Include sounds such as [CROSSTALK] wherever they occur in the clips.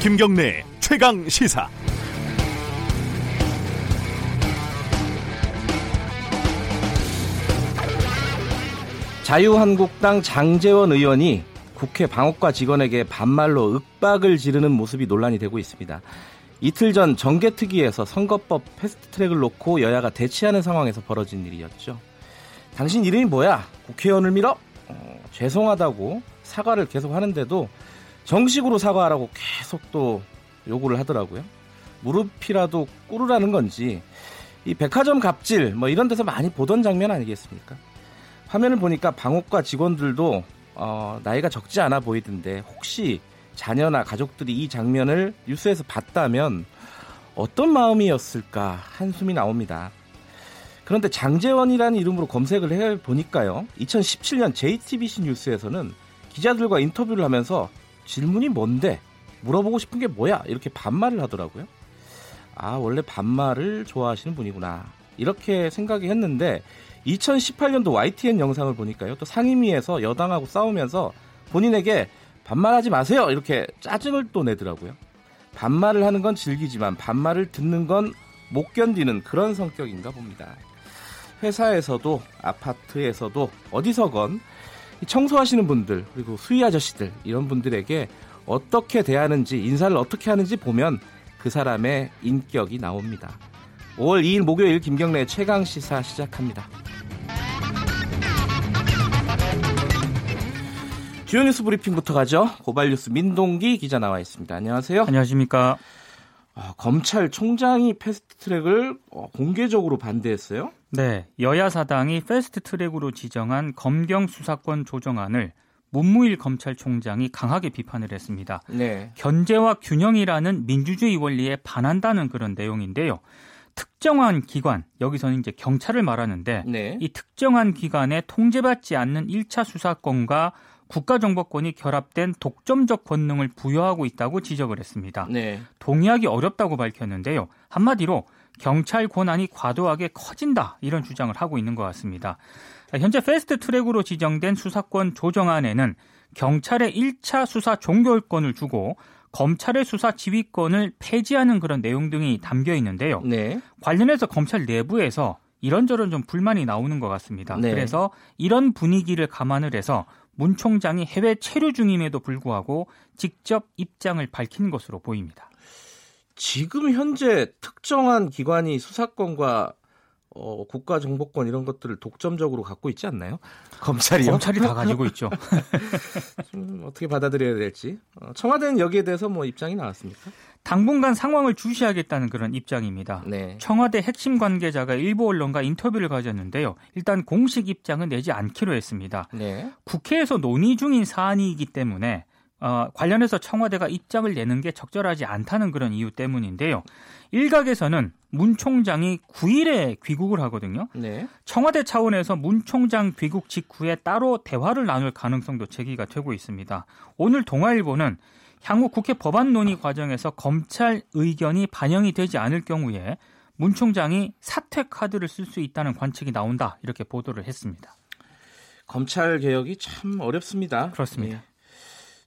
김경래 최강 시사. 자유한국당 장재원 의원이 국회 방역과 직원에게 반말로 윽박을 지르는 모습이 논란이 되고 있습니다. 이틀 전 정개특위에서 선거법 패스트트랙을 놓고 여야가 대치하는 상황에서 벌어진 일이었죠. 당신 이름이 뭐야? 국회의원을 밀어? 어, 죄송하다고 사과를 계속 하는데도 정식으로 사과하라고 계속 또 요구를 하더라고요. 무릎이라도 꿇으라는 건지 이 백화점 갑질 뭐 이런 데서 많이 보던 장면 아니겠습니까? 화면을 보니까 방옥과 직원들도 어, 나이가 적지 않아 보이던데 혹시 자녀나 가족들이 이 장면을 뉴스에서 봤다면 어떤 마음이었을까 한숨이 나옵니다. 그런데 장재원이라는 이름으로 검색을 해 보니까요. 2017년 JTBC 뉴스에서는 기자들과 인터뷰를 하면서 질문이 뭔데 물어보고 싶은 게 뭐야 이렇게 반말을 하더라고요. 아 원래 반말을 좋아하시는 분이구나 이렇게 생각이 했는데 2018년도 YTN 영상을 보니까요 또 상임위에서 여당하고 싸우면서 본인에게 반말하지 마세요 이렇게 짜증을 또 내더라고요. 반말을 하는 건 즐기지만 반말을 듣는 건 못 견디는 그런 성격인가 봅니다. 회사에서도 아파트에서도 어디서건 청소하시는 분들 그리고 수위 아저씨들 이런 분들에게 어떻게 대하는지 인사를 어떻게 하는지 보면 그 사람의 인격이 나옵니다. 5월 2일 목요일 김경래 최강 시사 시작합니다. 주요 뉴스 브리핑부터 가죠. 고발뉴스 민동기 기자 나와 있습니다. 안녕하세요. 안녕하십니까. 아, 검찰총장이 패스트트랙을 어, 공개적으로 반대했어요. 네, 여야 사당이 패스트트랙으로 지정한 검경 수사권 조정안을 문무일 검찰총장이 강하게 비판을 했습니다. 네. 견제와 균형이라는 민주주의 원리에 반한다는 그런 내용인데요. 특정한 기관, 여기서는 이제 경찰을 말하는데 네. 이 특정한 기관에 통제받지 않는 1차 수사권과 국가정보권이 결합된 독점적 권능을 부여하고 있다고 지적을 했습니다. 네. 동의하기 어렵다고 밝혔는데요. 한마디로 경찰 권한이 과도하게 커진다 이런 주장을 하고 있는 것 같습니다. 현재 패스트 트랙으로 지정된 수사권 조정안에는 경찰의 1차 수사 종결권을 주고 검찰의 수사 지휘권을 폐지하는 그런 내용 등이 담겨 있는데요. 네. 관련해서 검찰 내부에서 이런저런 좀 불만이 나오는 것 같습니다. 네. 그래서 이런 분위기를 감안을 해서 문 총장이 해외 체류 중임에도 불구하고 직접 입장을 밝힌 것으로 보입니다. 지금 현재 특정한 기관이 수사권과 어, 국가 정보권 이런 것들을 독점적으로 갖고 있지 않나요? 검찰이요? 검찰이 다 가지고 있죠. [LAUGHS] 좀 어떻게 받아들여야 될지. 어, 청와대는 여기에 대해서 뭐 입장이 나왔습니까? 당분간 상황을 주시하겠다는 그런 입장입니다. 네. 청와대 핵심 관계자가 일부 언론과 인터뷰를 가졌는데요. 일단 공식 입장은 내지 않기로 했습니다. 네. 국회에서 논의 중인 사안이기 때문에 어, 관련해서 청와대가 입장을 내는 게 적절하지 않다는 그런 이유 때문인데요. 일각에서는 문 총장이 9일에 귀국을 하거든요. 네. 청와대 차원에서 문 총장 귀국 직후에 따로 대화를 나눌 가능성도 제기가 되고 있습니다. 오늘 동아일보는 향후 국회 법안 논의 과정에서 검찰 의견이 반영이 되지 않을 경우에 문 총장이 사퇴 카드를 쓸 수 있다는 관측이 나온다 이렇게 보도를 했습니다. 검찰 개혁이 참 어렵습니다. 그렇습니다. 네.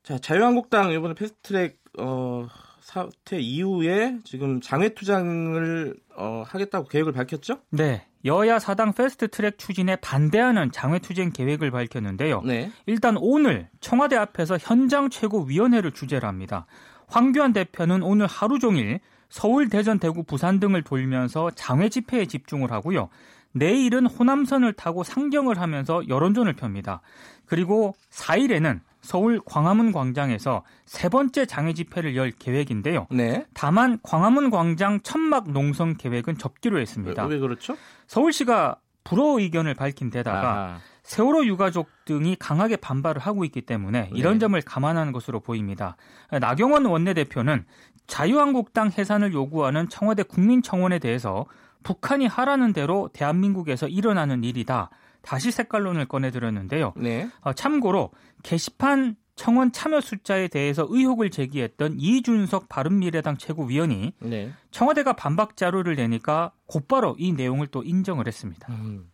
자, 자유한국당 이번에 패스트트랙 어, 사태 이후에 지금 장외투쟁을 어, 하겠다고 계획을 밝혔죠? 네. 여야 사당 패스트 트랙 추진에 반대하는 장외투쟁 계획을 밝혔는데요. 네. 일단 오늘 청와대 앞에서 현장 최고위원회를 주재를 합니다. 황교안 대표는 오늘 하루 종일 서울, 대전, 대구, 부산 등을 돌면서 장외 집회에 집중을 하고요. 내일은 호남선을 타고 상경을 하면서 여론전을 펴니다. 그리고 4일에는 서울 광화문 광장에서 세 번째 장애 집회를 열 계획인데요. 네. 다만 광화문 광장 천막 농성 계획은 접기로 했습니다. 왜, 왜 그렇죠? 서울시가 불허 의견을 밝힌 데다가 아. 세월호 유가족 등이 강하게 반발을 하고 있기 때문에 네. 이런 네. 점을 감안하는 것으로 보입니다. 나경원 원내대표는 자유한국당 해산을 요구하는 청와대 국민청원에 대해서 북한이 하라는 대로 대한민국에서 일어나는 일이다. 다시 색깔론을 꺼내드렸는데요. 네. 어, 참고로 게시판 청원 참여 숫자에 대해서 의혹을 제기했던 이준석 바른미래당 최고위원이 네. 청와대가 반박 자료를 내니까 곧바로 이 내용을 또 인정을 했습니다. 음.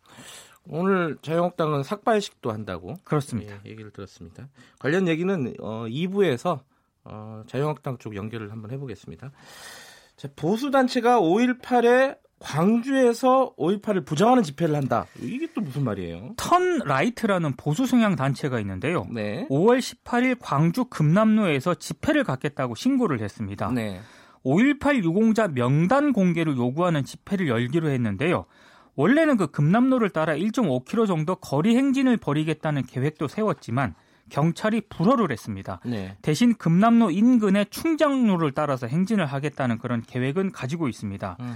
오늘 자유한국당은 삭발식도 한다고 그렇습니다. 예, 얘기를 들었습니다. 관련 얘기는 어, 2부에서 어, 자유한국당 쪽 연결을 한번 해보겠습니다. 자, 보수 단체가 5.18에 광주에서 5.18을 부정하는 집회를 한다. 이게 또 무슨 말이에요? 턴 라이트라는 보수 성향 단체가 있는데요. 네. 5월 18일 광주 금남로에서 집회를 갖겠다고 신고를 했습니다. 네. 5.18 유공자 명단 공개를 요구하는 집회를 열기로 했는데요. 원래는 그 금남로를 따라 1.5km 정도 거리 행진을 벌이겠다는 계획도 세웠지만 경찰이 불허를 했습니다. 네. 대신 금남로 인근의 충장로를 따라서 행진을 하겠다는 그런 계획은 가지고 있습니다. 으흠.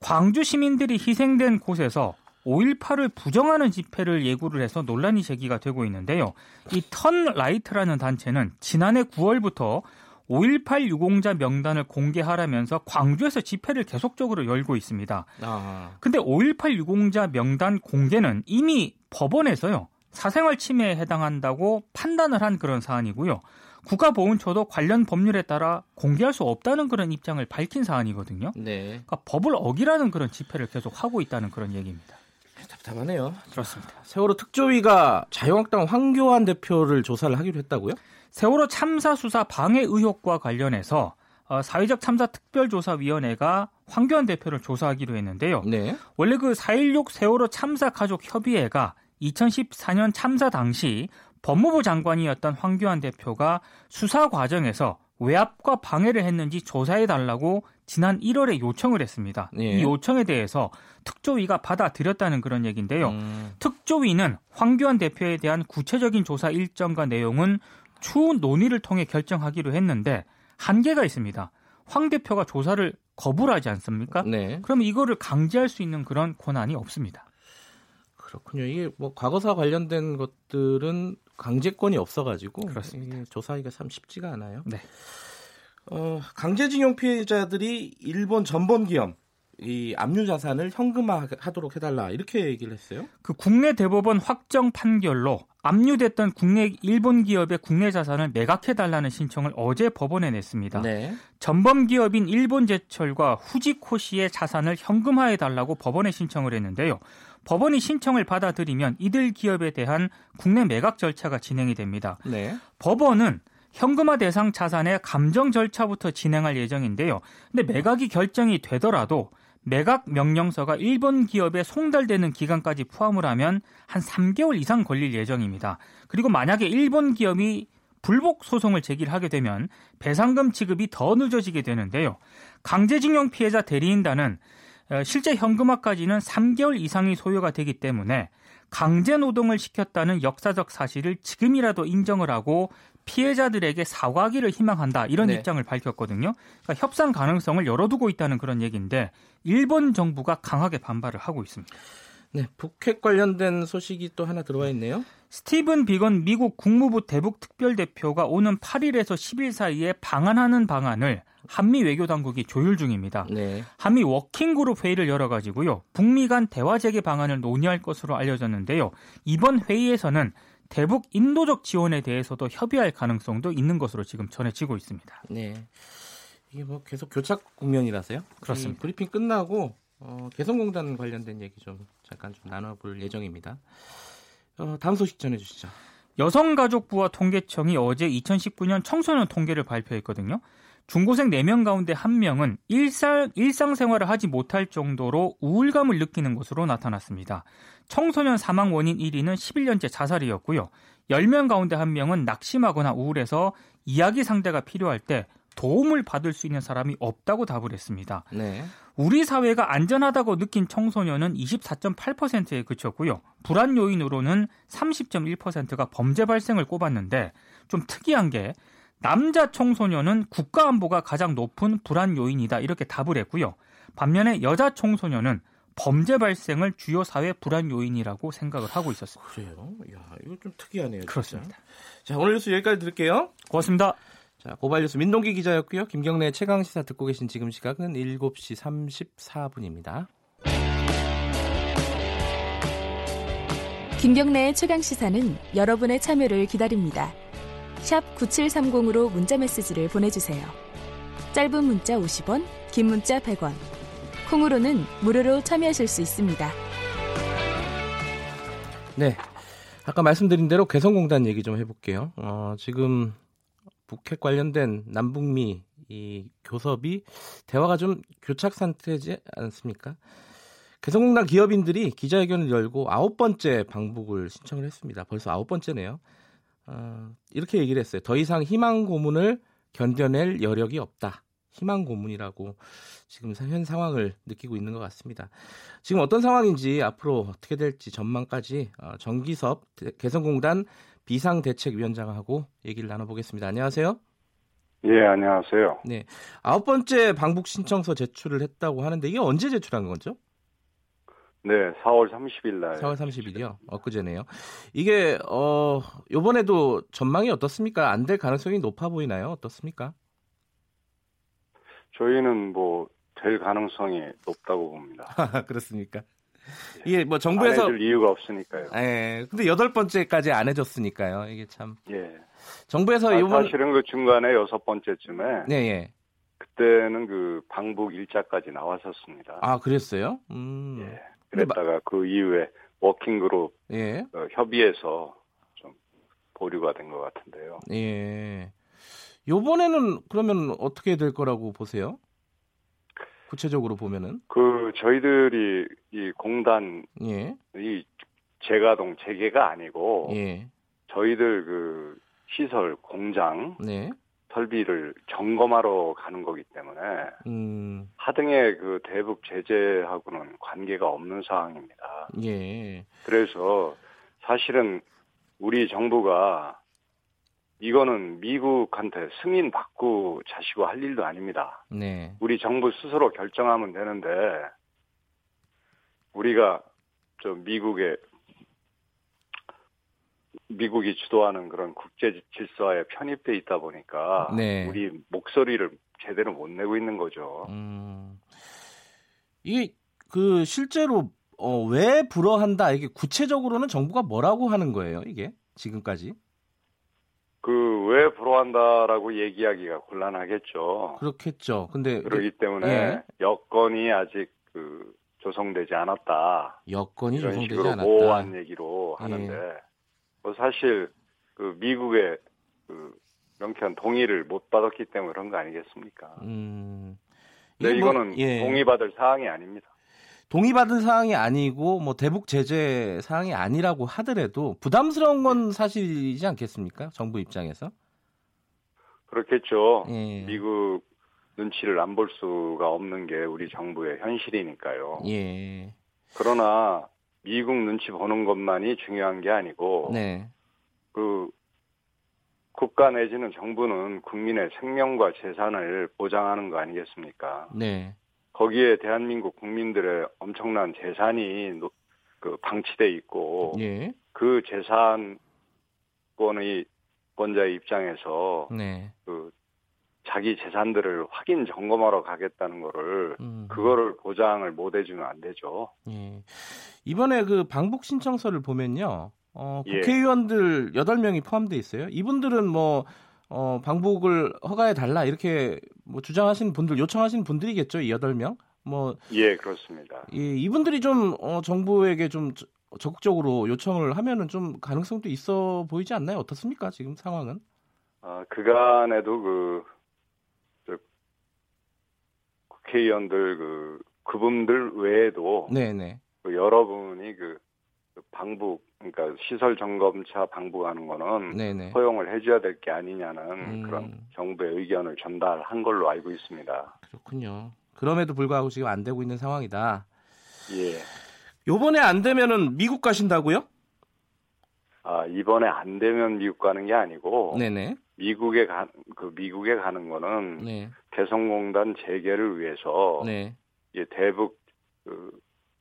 광주 시민들이 희생된 곳에서 5.18을 부정하는 집회를 예고를 해서 논란이 제기가 되고 있는데요. 이 턴라이트라는 단체는 지난해 9월부터 5.18 유공자 명단을 공개하라면서 광주에서 집회를 계속적으로 열고 있습니다. 아. 근데 5.18 유공자 명단 공개는 이미 법원에서요. 사생활 침해에 해당한다고 판단을 한 그런 사안이고요. 국가보훈처도 관련 법률에 따라 공개할 수 없다는 그런 입장을 밝힌 사안이거든요. 네. 그러니까 법을 어기라는 그런 집회를 계속 하고 있다는 그런 얘기입니다. 답답하네요. 그렇습니다. 세월호 특조위가 자유한국당 황교안 대표를 조사를 하기로 했다고요? 세월호 참사 수사 방해 의혹과 관련해서 어, 사회적 참사 특별조사위원회가 황교안 대표를 조사하기로 했는데요. 네. 원래 그 4.16 세월호 참사 가족 협의회가 2014년 참사 당시 법무부 장관이었던 황교안 대표가 수사 과정에서 외압과 방해를 했는지 조사해 달라고 지난 1월에 요청을 했습니다. 예. 이 요청에 대해서 특조위가 받아들였다는 그런 얘기인데요. 음. 특조위는 황교안 대표에 대한 구체적인 조사 일정과 내용은 추후 논의를 통해 결정하기로 했는데 한계가 있습니다. 황 대표가 조사를 거부하지 않습니까? 네. 그럼 이거를 강제할 수 있는 그런 권한이 없습니다. 그렇군요. 이게 뭐 과거사 관련된 것들은 강제권이 없어가지고 그렇습니다. 조사하기가 참 쉽지가 않아요. 네. 어, 강제징용 피해자들이 일본 전범기업 이 압류 자산을 현금화하도록 해달라 이렇게 얘기를 했어요. 그 국내 대법원 확정 판결로 압류됐던 국내 일본 기업의 국내 자산을 매각해달라는 신청을 어제 법원에 냈습니다. 네. 전범 기업인 일본제철과 후지코시의 자산을 현금화해달라고 법원에 신청을 했는데요. 법원이 신청을 받아들이면 이들 기업에 대한 국내 매각 절차가 진행이 됩니다. 네. 법원은 현금화 대상 자산의 감정 절차부터 진행할 예정인데요. 근데 매각이 결정이 되더라도 매각 명령서가 일본 기업에 송달되는 기간까지 포함을 하면 한 3개월 이상 걸릴 예정입니다. 그리고 만약에 일본 기업이 불복 소송을 제기를 하게 되면 배상금 지급이 더 늦어지게 되는데요. 강제징용 피해자 대리인단은 어, 실제 현금화까지는 3개월 이상이 소요가 되기 때문에 강제 노동을 시켰다는 역사적 사실을 지금이라도 인정을 하고 피해자들에게 사과하기를 희망한다 이런 네. 입장을 밝혔거든요. 그러니까 협상 가능성을 열어두고 있다는 그런 얘기인데 일본 정부가 강하게 반발을 하고 있습니다. 네, 북핵 관련된 소식이 또 하나 들어와 있네요. 스티븐 비건 미국 국무부 대북 특별대표가 오는 8일에서 10일 사이에 방한하는 방안을 한미 외교 당국이 조율 중입니다. 네. 한미 워킹그룹 회의를 열어가지고요. 북미 간 대화 재개 방안을 논의할 것으로 알려졌는데요. 이번 회의에서는 대북 인도적 지원에 대해서도 협의할 가능성도 있는 것으로 지금 전해지고 있습니다. 네. 이게 뭐 계속 교착 국면이라서요? 그렇습니다. 브리핑 끝나고 어, 개성공단 관련된 얘기 좀 잠깐 좀 나눠볼 예정입니다. 어, 다음 소식 전해주시죠. 여성가족부와 통계청이 어제 2019년 청소년 통계를 발표했거든요. 중고생 4명 가운데 1명은 일상, 일상생활을 하지 못할 정도로 우울감을 느끼는 것으로 나타났습니다. 청소년 사망 원인 1위는 11년째 자살이었고요. 10명 가운데 1명은 낙심하거나 우울해서 이야기 상대가 필요할 때 도움을 받을 수 있는 사람이 없다고 답을 했습니다. 네. 우리 사회가 안전하다고 느낀 청소년은 24.8%에 그쳤고요. 불안 요인으로는 30.1%가 범죄 발생을 꼽았는데 좀 특이한 게 남자 청소년은 국가 안보가 가장 높은 불안 요인이다 이렇게 답을 했고요. 반면에 여자 청소년은 범죄 발생을 주요 사회 불안 요인이라고 생각을 하고 있었습니다. 그래요? 야, 이거 좀 특이하네요. 진짜. 그렇습니다. 자, 오늘 뉴스 여기까지 들을게요. 고맙습니다. 자, 고발 뉴스 민동기 기자였고요. 김경래 최강 시사 듣고 계신 지금 시각은 7시 34분입니다. 김경래의 최강 시사는 여러분의 참여를 기다립니다. 샵 9730으로 문자 메시지를 보내 주세요. 짧은 문자 50원, 긴 문자 100원. 콩으로는 무료로 참여하실 수 있습니다. 네. 아까 말씀드린 대로 개성공단 얘기 좀 해볼게요. 어, 지금 북핵 관련된 남북미 이 교섭이 대화가 좀 교착 상태지 않습니까? 개성공단 기업인들이 기자회견을 열고 아홉 번째 방북을 신청을 했습니다. 벌써 아홉 번째네요. 어, 이렇게 얘기를 했어요. 더 이상 희망 고문을 견뎌낼 여력이 없다. 희망 고문이라고 지금 현 상황을 느끼고 있는 것 같습니다. 지금 어떤 상황인지 앞으로 어떻게 될지 전망까지 어, 정기섭 개성공단 비상대책위원장하고 얘기를 나눠보겠습니다. 안녕하세요. 예, 안녕하세요. 네, 아홉 번째 방북 신청서 제출을 했다고 하는데 이게 언제 제출한 거죠? 네, 4월 30일 날. 4월 30일이요. 엊그제네요. 이게 어 요번에도 전망이 어떻습니까? 안 될 가능성이 높아 보이나요? 어떻습니까? 저희는 뭐 될 가능성이 높다고 봅니다. [LAUGHS] 그렇습니까? 이게 뭐 정부에서 안 해줄 이유가 없으니까요. 예. 근데 여덟 번째까지 안 해줬으니까요. 이게 참. 예. 정부에서 아, 이번 사실은 그 중간에 여섯 번째쯤에 네, 예. 그때는 그 방북 일자까지 나왔었습니다. 아, 그랬어요? 음. 예. 그랬다가 그 이후에 워킹 그룹 예. 어, 협의해서 좀 보류가 된 것 같은데요. 예. 요번에는 그러면 어떻게 될 거라고 보세요? 구체적으로 보면은 그 저희들이 이 공단 예. 이 재가동 재개가 아니고 예. 저희들 그 시설 공장 네. 설비를 점검하러 가는 거기 때문에 음. 하등의 그 대북 제재하고는 관계가 없는 상황입니다. 예. 그래서 사실은 우리 정부가 이거는 미국한테 승인 받고 자시고 할 일도 아닙니다. 네. 우리 정부 스스로 결정하면 되는데 우리가 저 미국의 미국이 주도하는 그런 국제 질서에 편입돼 있다 보니까 네. 우리 목소리를 제대로 못 내고 있는 거죠. 음. 이게 그 실제로 어, 왜 불허한다 이게 구체적으로는 정부가 뭐라고 하는 거예요 이게 지금까지? 그 왜 불허한다라고 얘기하기가 곤란하겠죠. 그렇겠죠. 근데 그러기 때문에 예. 여건이 아직 그 조성되지 않았다. 여건이 이런 조성되지 식으로 않았다. 모호한 얘기로 하는데 예. 뭐 사실 그 미국의 그 명쾌한 동의를 못 받았기 때문에 그런 거 아니겠습니까? 음. 네, 이거는 예. 동의받을 사항이 아닙니다. 동의받은 사항이 아니고 뭐 대북 제재 사항이 아니라고 하더라도 부담스러운 건 사실이지 않겠습니까? 정부 입장에서. 그렇겠죠. 예. 미국 눈치를 안 볼 수가 없는 게 우리 정부의 현실이니까요. 예. 그러나 미국 눈치 보는 것만이 중요한 게 아니고 네. 그 국가 내지는 정부는 국민의 생명과 재산을 보장하는 거 아니겠습니까? 네. 거기에 대한민국 국민들의 엄청난 재산이 노- 그 방치돼 있고 예. 그 재산권의 권자의 입장에서 네. 그 자기 재산들을 확인 점검하러 가겠다는 거를 음. 그거를 보장을 못 해주면 안 되죠. 예. 이번에 그 방북 신청서를 보면요. 어, 예. 국회의원들 8명이 포함되어 있어요. 이분들은 뭐 어, 방북을 허가해 달라 이렇게 뭐 주장하시는 분들 요청하시는 분들이겠죠. 이 8명. 뭐 예, 그렇습니다. 이, 이분들이 좀 어, 정부에게 좀 저- 적극적으로 요청을 하면은 좀 가능성도 있어 보이지 않나요? 어떻습니까? 지금 상황은? 아, 그간에도 그, 저, 국회의원들 그, 그분들 외에도 네, 네. 그 여러분이 그, 그 방북, 그러니까 시설 점검차 방북하는 거는 네, 네. 허용을 해줘야 될 게 아니냐는 음. 그런 정부의 의견을 전달한 걸로 알고 있습니다. 그렇군요. 그럼에도 불구하고 지금 안 되고 있는 상황이다. 예. 요번에 안 되면은 미국 가신다고요? 아, 이번에 안 되면 미국 가는 게 아니고, 네, 네. 미국에 가, 그 미국에 가는 거는 네. 개성공단 재개를 위해서 네. 예, 대북 그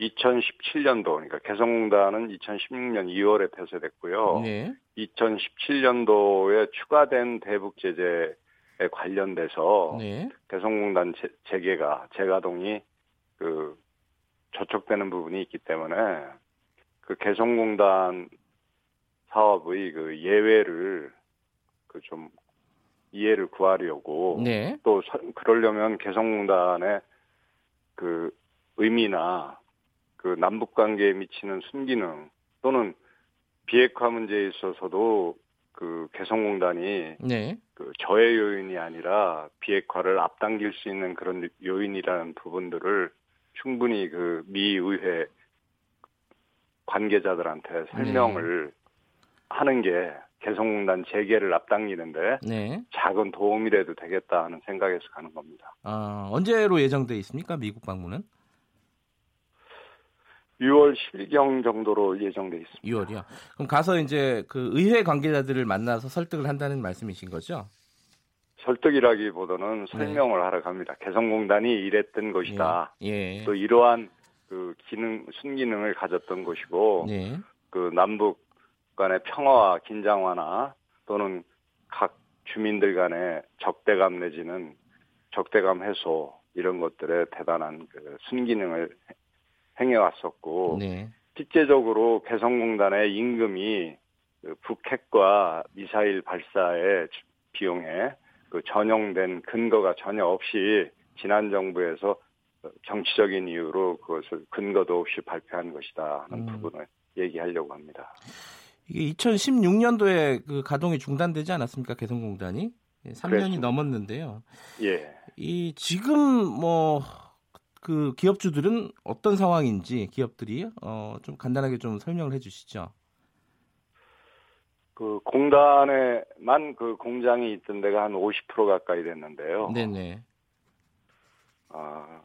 2017년도 그러니까 개성공단은 2016년 2월에 폐쇄됐고요. 네. 2017년도에 추가된 대북 제재에 관련돼서 네. 개성공단 재, 재개가 재가동이 그 저촉되는 부분이 있기 때문에 그 개성공단 사업의 그 예외를 그 좀 이해를 구하려고 네. 또 그러려면 개성공단의 그 의미나 그 남북 관계에 미치는 순기능 또는 비핵화 문제에 있어서도 그 개성공단이 네. 그 저해 요인이 아니라 비핵화를 앞당길 수 있는 그런 요인이라는 부분들을 충분히 그 미 의회 관계자들한테 설명을 네. 하는 게 개성공단 재개를 앞당기는데 네. 작은 도움이라도 되겠다 하는 생각에서 가는 겁니다. 아, 언제로 예정돼 있습니까? 미국 방문은? 6월 10경 정도로 예정돼 있습니다. 6월이요. 그럼 가서 이제 그 의회 관계자들을 만나서 설득을 한다는 말씀이신 거죠? 설득이라기보다는 설명을 네. 하러 갑니다. 개성공단이 이랬던 것이다. 예. 예. 또 이러한 그 기능 순기능을 가졌던 것이고 네. 그 남북 간의 평화와 긴장 완화 또는 각 주민들 간의 적대감 내지는 적대감 해소 이런 것들에 대단한 그 순기능을 행해왔었고 네. 실제적으로 개성공단의 임금이 그 북핵과 미사일 발사의 비용에 그 전용된 근거가 전혀 없이 지난 정부에서 정치적인 이유로 그것을 근거도 없이 발표한 것이다 하는 음. 부분을 얘기하려고 합니다. 이게 2016년도에 그 가동이 중단되지 않았습니까? 개성공단이 3년이 그랬습니다. 넘었는데요. 예. 이 지금 뭐 그 기업주들은 어떤 상황인지 기업들이 어, 좀 간단하게 좀 설명을 해주시죠. 그 공단에만 그 공장이 있던 데가 한 50% 가까이 됐는데요. 네네. 아,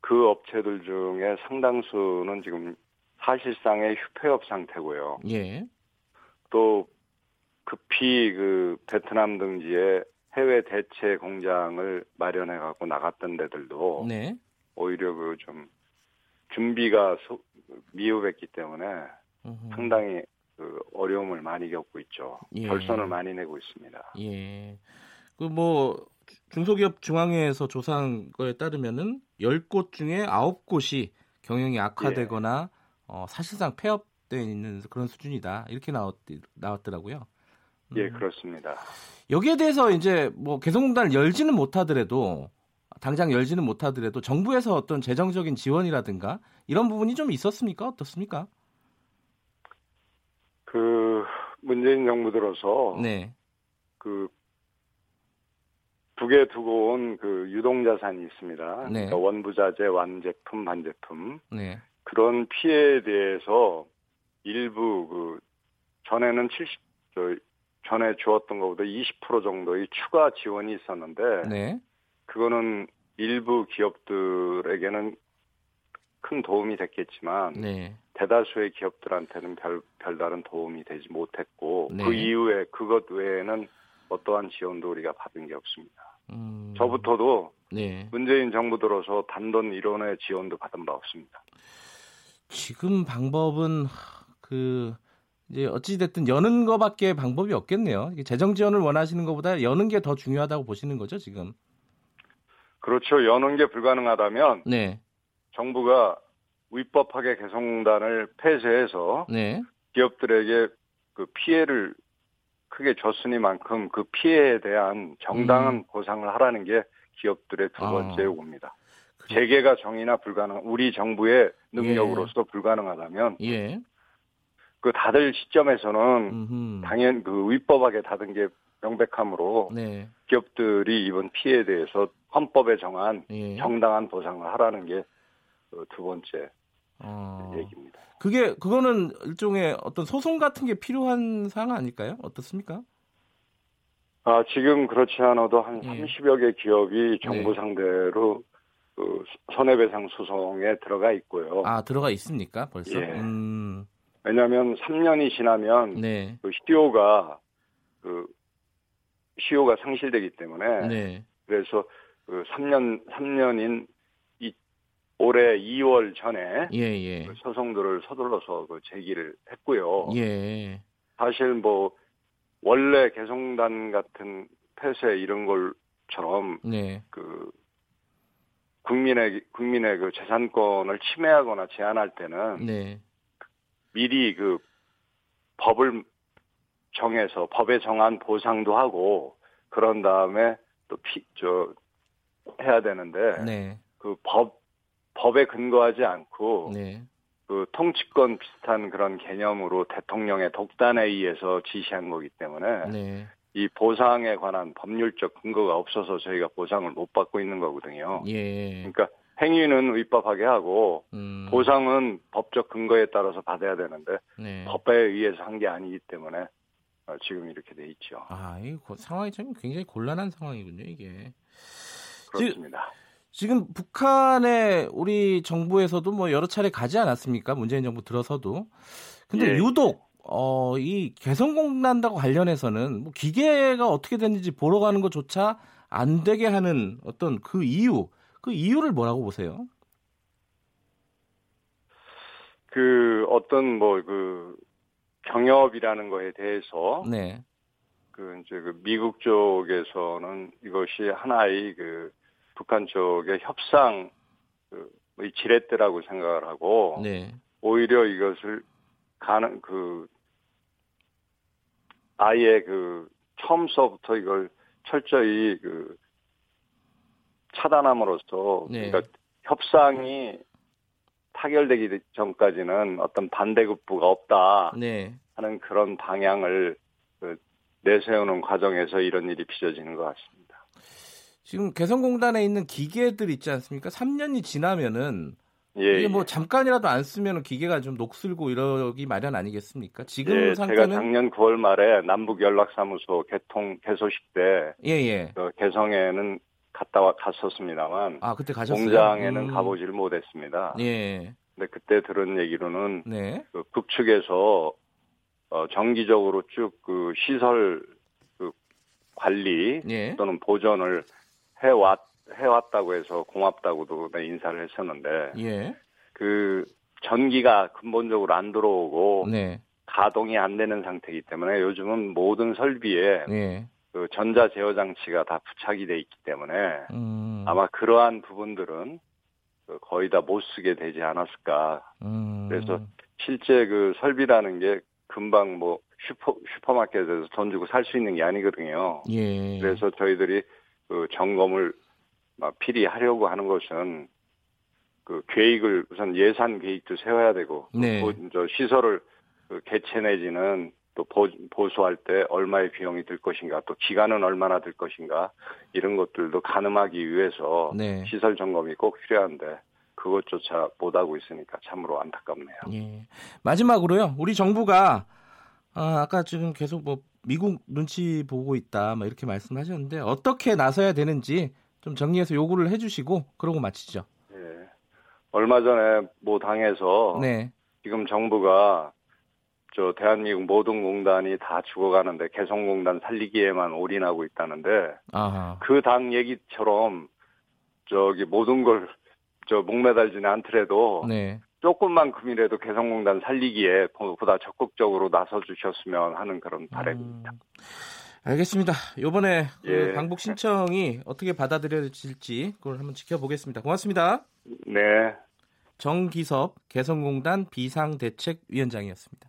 그 업체들 중에 상당수는 지금 사실상의 휴폐업 상태고요. 예. 또 급히 그 베트남 등지에 해외 대체 공장을 마련해 갖고 나갔던 데들도 네. 오히려 그 좀 준비가 소, 미흡했기 때문에 으흠. 상당히 그 어려움을 많이 겪고 있죠. 예. 결선을 많이 내고 있습니다. 예. 그 뭐 중소기업 중앙회에서 조사한 거에 따르면은 10곳 중에 9곳이 경영이 악화되거나 예. 어, 사실상 폐업 돼 있는 그런 수준이다 이렇게 나왔, 나왔더라고요. 음. 예, 그렇습니다. 여기에 대해서 이제 뭐 개성공단을 열지는 못하더라도 당장 열지는 못하더라도 정부에서 어떤 재정적인 지원이라든가 이런 부분이 좀 있었습니까? 어떻습니까? 그 문재인 정부 들어서 네. 그 북에 두고 온 그 유동 자산이 있습니다. 네. 그러니까 원부자재, 완제품, 반제품. 네. 그런 피해에 대해서 일부 그 전에는 70, 저, 전에 주었던 것보다 20% 정도의 추가 지원이 있었는데 네. 그거는 일부 기업들에게는 큰 도움이 됐겠지만 네. 대다수의 기업들한테는 별 별다른 도움이 되지 못했고 네. 그 이후에 그것 외에는 어떠한 지원도 우리가 받은 게 없습니다. 음... 저부터도 네. 문재인 정부 들어서 단돈 1원의 지원도 받은 바 없습니다. 지금 방법은 그 이제 어찌 됐든 여는 거밖에 방법이 없겠네요. 재정 지원을 원하시는 것보다 여는 게 더 중요하다고 보시는 거죠, 지금. 그렇죠. 여는 게 불가능하다면 네. 정부가 위법하게 개성공단을 폐쇄해서 네. 기업들에게 그 피해를 크게 줬으니만큼 그 피해에 대한 정당한 음. 보상을 하라는 게 기업들의 두 번째 아. 요구입니다. 재개가 정의나 불가능, 우리 정부의 능력으로서 예. 불가능하다면, 예. 그 다들 시점에서는 음흠. 당연 그 위법하게 닫은 게 명백하므로 네. 기업들이 이번 피해에 대해서 헌법에 정한 예. 정당한 보상을 하라는 게두 그 번째 어... 얘기입니다. 그게 그거는 일종의 어떤 소송 같은 게 필요한 사항 아닐까요? 어떻습니까? 아 지금 그렇지 않아도 한 예. 30여 개 기업이 정부 네. 상대로 그 손해배상 소송에 들어가 있고요. 아 들어가 있습니까 벌써? 예. 음. 왜냐하면 3년이 지나면 네. 그 시효가 그 시효가 상실되기 때문에 네. 그래서 그 3년 3년인 이 올해 2월 전에 예, 예. 그 소송들을 서둘러서 그 제기를 했고요. 예. 사실 뭐 원래 개성단 같은 폐쇄 이런 걸처럼 네. 그 국민의 국민의 그 재산권을 침해하거나 제한할 때는 네. 미리 그 법을 정해서 법에 정한 보상도 하고 그런 다음에 또 피, 저, 해야 되는데 네. 그 법, 법에 근거하지 않고 네. 그 통치권 비슷한 그런 개념으로 대통령의 독단에 의해서 지시한 거기 때문에 네. 이 보상에 관한 법률적 근거가 없어서 저희가 보상을 못 받고 있는 거거든요. 예. 그러니까 행위는 위법하게 하고 음. 보상은 법적 근거에 따라서 받아야 되는데 네. 법에 의해서 한 게 아니기 때문에 어, 지금 이렇게 돼 있죠. 아, 이 상황이 참 굉장히 곤란한 상황이군요, 이게. 그렇습니다. 지금, 지금 북한에 우리 정부에서도 뭐 여러 차례 가지 않았습니까? 문재인 정부 들어서도. 근데 예. 유독 어, 이 개성공단과 관련해서는 뭐 기계가 어떻게 됐는지 보러 가는 것조차 안 되게 하는 어떤 그 이유, 그 이유를 뭐라고 보세요? 그 어떤 뭐 그 경협이라는 거에 대해서 네. 그 이제 그 미국 쪽에서는 이것이 하나의 그 북한 쪽의 협상 그 지렛대라고 생각을 하고 네. 오히려 이것을 가는 그 아예 그 처음서부터 이걸 철저히 그 차단함으로써 네. 그러니까 협상이 타결되기 전까지는 어떤 반대급부가 없다 네. 하는 그런 방향을 그 내세우는 과정에서 이런 일이 빚어지는 것 같습니다. 지금 개성공단에 있는 기계들 있지 않습니까? 3년이 지나면은 예, 이게 뭐 예. 잠깐이라도 안 쓰면 기계가 좀 녹슬고 이러기 마련 아니겠습니까? 지금 예, 상태는 제가 작년 9월 말에 남북 연락사무소 개통 개소식 때 예, 예. 그 개성에는 갔다 와 갔었습니다만 아 그때 가셨어요? 공장에는 음. 가보질 못했습니다. 예. 근데 그때 들은 얘기로는 네. 그 북측에서 어, 정기적으로 쭉 그 시설 그 관리 예. 또는 보존을 해왔 해왔다고 해서 고맙다고도 인사를 했었는데 예. 그 전기가 근본적으로 안 들어오고 네. 가동이 안 되는 상태이기 때문에 요즘은 모든 설비에 예. 그 전자 제어 장치가 다 부착이 돼 있기 때문에 음. 아마 그러한 부분들은 그 거의 다 못 쓰게 되지 않았을까. 음. 그래서 실제 그 설비라는 게 금방 뭐 슈퍼 슈퍼마켓에서 돈 주고 살 수 있는 게 아니거든요. 예. 그래서 저희들이 그 점검을 필히 하려고 하는 것은 그 계획을 우선 예산 계획도 세워야 되고 네. 보, 저 시설을 그 개체 내지는 또 보, 보수할 때 얼마의 비용이 들 것인가 또 기간은 얼마나 들 것인가 이런 것들도 가늠하기 위해서 네. 시설 점검이 꼭 필요한데 그것조차 못하고 있으니까 참으로 안타깝네요. 예. 마지막으로요. 우리 정부가 아, 아까 지금 계속 뭐 미국 눈치 보고 있다, 막 이렇게 말씀하셨는데 어떻게 나서야 되는지 좀 정리해서 요구를 해주시고 그러고 마치죠. 네. 얼마 전에 모 당에서 네. 지금 정부가 저 대한민국 모든 공단이 다 죽어가는데 개성공단 살리기에만 올인하고 있다는데 그 당 얘기처럼 저기 모든 걸 저 목매달지는 않더라도 네. 조금만큼이라도 개성공단 살리기에 보다 적극적으로 나서 주셨으면 하는 그런 바람입니다. 음. 알겠습니다. 이번에 그 예. 그 방북 신청이 어떻게 받아들여질지 그걸 한번 지켜보겠습니다. 고맙습니다. 네. 정기섭 개성공단 비상대책위원장이었습니다.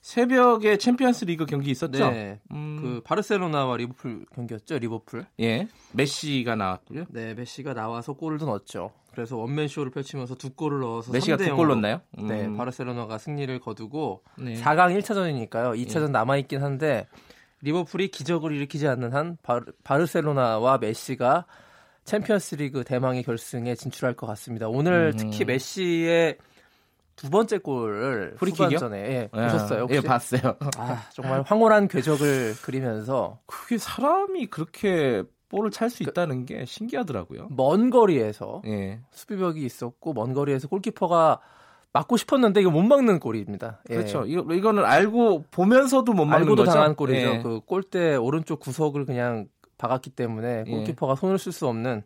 새벽에 챔피언스 리그 경기 있었죠? 네. 음... 그 바르셀로나와 리버풀 경기였죠, 리버풀. 예. 메시가 나왔고요. 네, 메시가 나와서 골도 넣었죠. 그래서 원맨 쇼를 펼치면서 두 골을 넣어서 메시가 두 골 넣나요? 음... 네, 바르셀로나가 승리를 거두고 네. 4강 1차전이니까요. 2차전 예. 남아 있긴 한데 리버풀이 기적을 일으키지 않는 한 바르, 셀로나와 메시가 챔피언스리그 대망의 결승에 진출할 것 같습니다. 오늘 음. 특히 메시의 두 번째 골을 후반전에 예, 예, 보셨어요? 혹시? 예, 봤어요. 아, 정말 황홀한 궤적을 그리면서 그게 사람이 그렇게 볼을 찰수 그 있다는 게 신기하더라고요. 먼 거리에서 예. 수비벽이 있었고 먼 거리에서 골키퍼가 맞고 싶었는데 이거 못 막는 골입니다. 예. 그렇죠. 이거 이거는 알고 보면서도 못 막는 알고도 거죠. 당한 골이죠. 예. 그 골대 오른쪽 구석을 그냥 박았기 때문에 예. 골키퍼가 손을 쓸 수 없는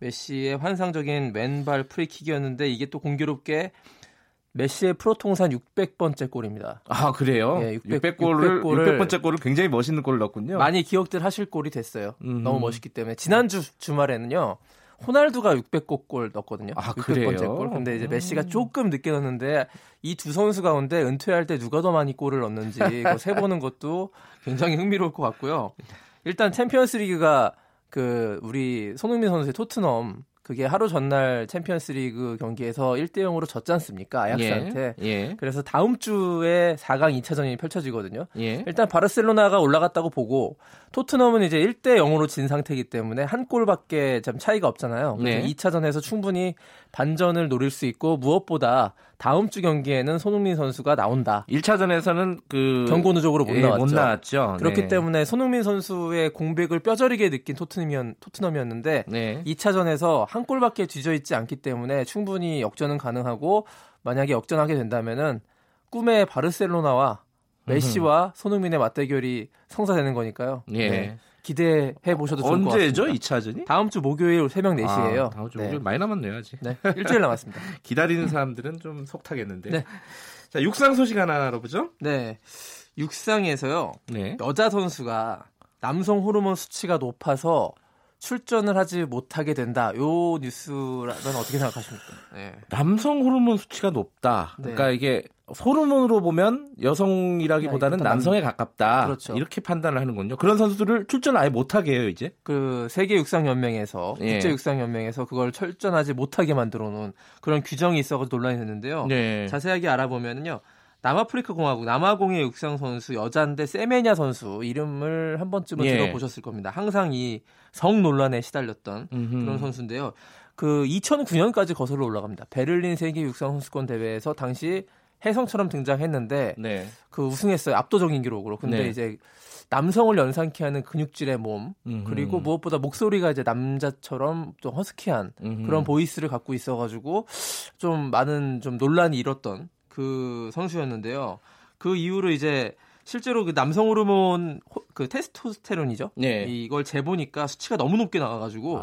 메시의 환상적인 왼발 프리킥이었는데 이게 또 공교롭게 메시의 프로 통산 600번째 골입니다. 아 그래요? 예, 600, 골을 600, 번째 골을 굉장히 멋있는 골을 넣었군요. 많이 기억들 하실 골이 됐어요. 음. 너무 멋있기 때문에 지난주 주말에는요. 호날두가 600골 골 넣었거든요. 아, 600번째 골. 근데 이제 메시가 음. 조금 늦게 넣었는데 이 두 선수 가운데 은퇴할 때 누가 더 많이 골을 넣는지 세 보는 것도 굉장히 흥미로울 것 같고요. 일단 챔피언스 리그가 그 우리 손흥민 선수의 토트넘 그게 하루 전날 챔피언스리그 경기에서 1대 0으로 졌지 않습니까? 아약스한테. 예, 예. 그래서 다음 주에 4강 2차전이 펼쳐지거든요. 예. 일단 바르셀로나가 올라갔다고 보고 토트넘은 이제 1대 0으로 진 상태이기 때문에 한 골밖에 참 차이가 없잖아요. 네. 2차전에서 충분히 반전을 노릴 수 있고 무엇보다 다음 주 경기에는 손흥민 선수가 나온다. 1차전에서는 그 경고 누적으로 못 예, 나왔죠. 못 나왔죠. 그렇기 네. 때문에 손흥민 선수의 공백을 뼈저리게 느낀 토트넘이었, 토트넘이었는데 네. 2차전에서 한 골밖에 뒤져 있지 않기 때문에 충분히 역전은 가능하고 만약에 역전하게 된다면은 꿈의 바르셀로나와 메시와 손흥민의 맞대결이 성사되는 거니까요. 예. 네. 기대해 보셔도 좋을 것 같습니다. 언제죠? 2차전이? 다음 주 목요일 새벽 4시예요. 아, 다음 주 목요일 네. 많이 남았네요, 아직. 네. 일주일 남았습니다. [LAUGHS] 기다리는 사람들은 좀 속타겠는데. 네. 자, 육상 소식 하나 알아보죠? 네. 육상에서요. 네. 여자 선수가 남성 호르몬 수치가 높아서 출전을 하지 못하게 된다. 요 뉴스는 어떻게 생각하십니까? 네. 남성 호르몬 수치가 높다. 네. 그러니까 이게 호르몬으로 보면 여성이라기보다는 남성에 가깝다. 그렇죠. 이렇게 판단을 하는군요. 그런 선수들을 출전 아예 못하게 해요, 이제. 그 세계 육상 연맹에서 예. 국제 육상 연맹에서 그걸 출전하지 못하게 만들어 놓은 그런 규정이 있어 가지고 논란이 됐는데요. 네. 자세하게 알아보면요. 남아프리카 공화국 남아공의 육상 선수 여자인데 세메냐 선수 이름을 한 번쯤은 예. 들어보셨을 겁니다. 항상 이 성 논란에 시달렸던 음흠. 그런 선수인데요. 그 2009년까지 거슬러 올라갑니다. 베를린 세계 육상 선수권 대회에서 당시 혜성처럼 등장했는데 네. 그 우승했어요. 압도적인 기록으로. 근데 네. 이제 남성을 연상케 하는 근육질의 몸 음흠. 그리고 무엇보다 목소리가 이제 남자처럼 좀 허스키한 음흠. 그런 보이스를 갖고 있어가지고 좀 많은 좀 논란이 일었던 그 선수였는데요. 그 이후로 이제 실제로 그 남성 호르몬 그 테스토스테론이죠. 네. 이걸 재보니까 수치가 너무 높게 나와가지고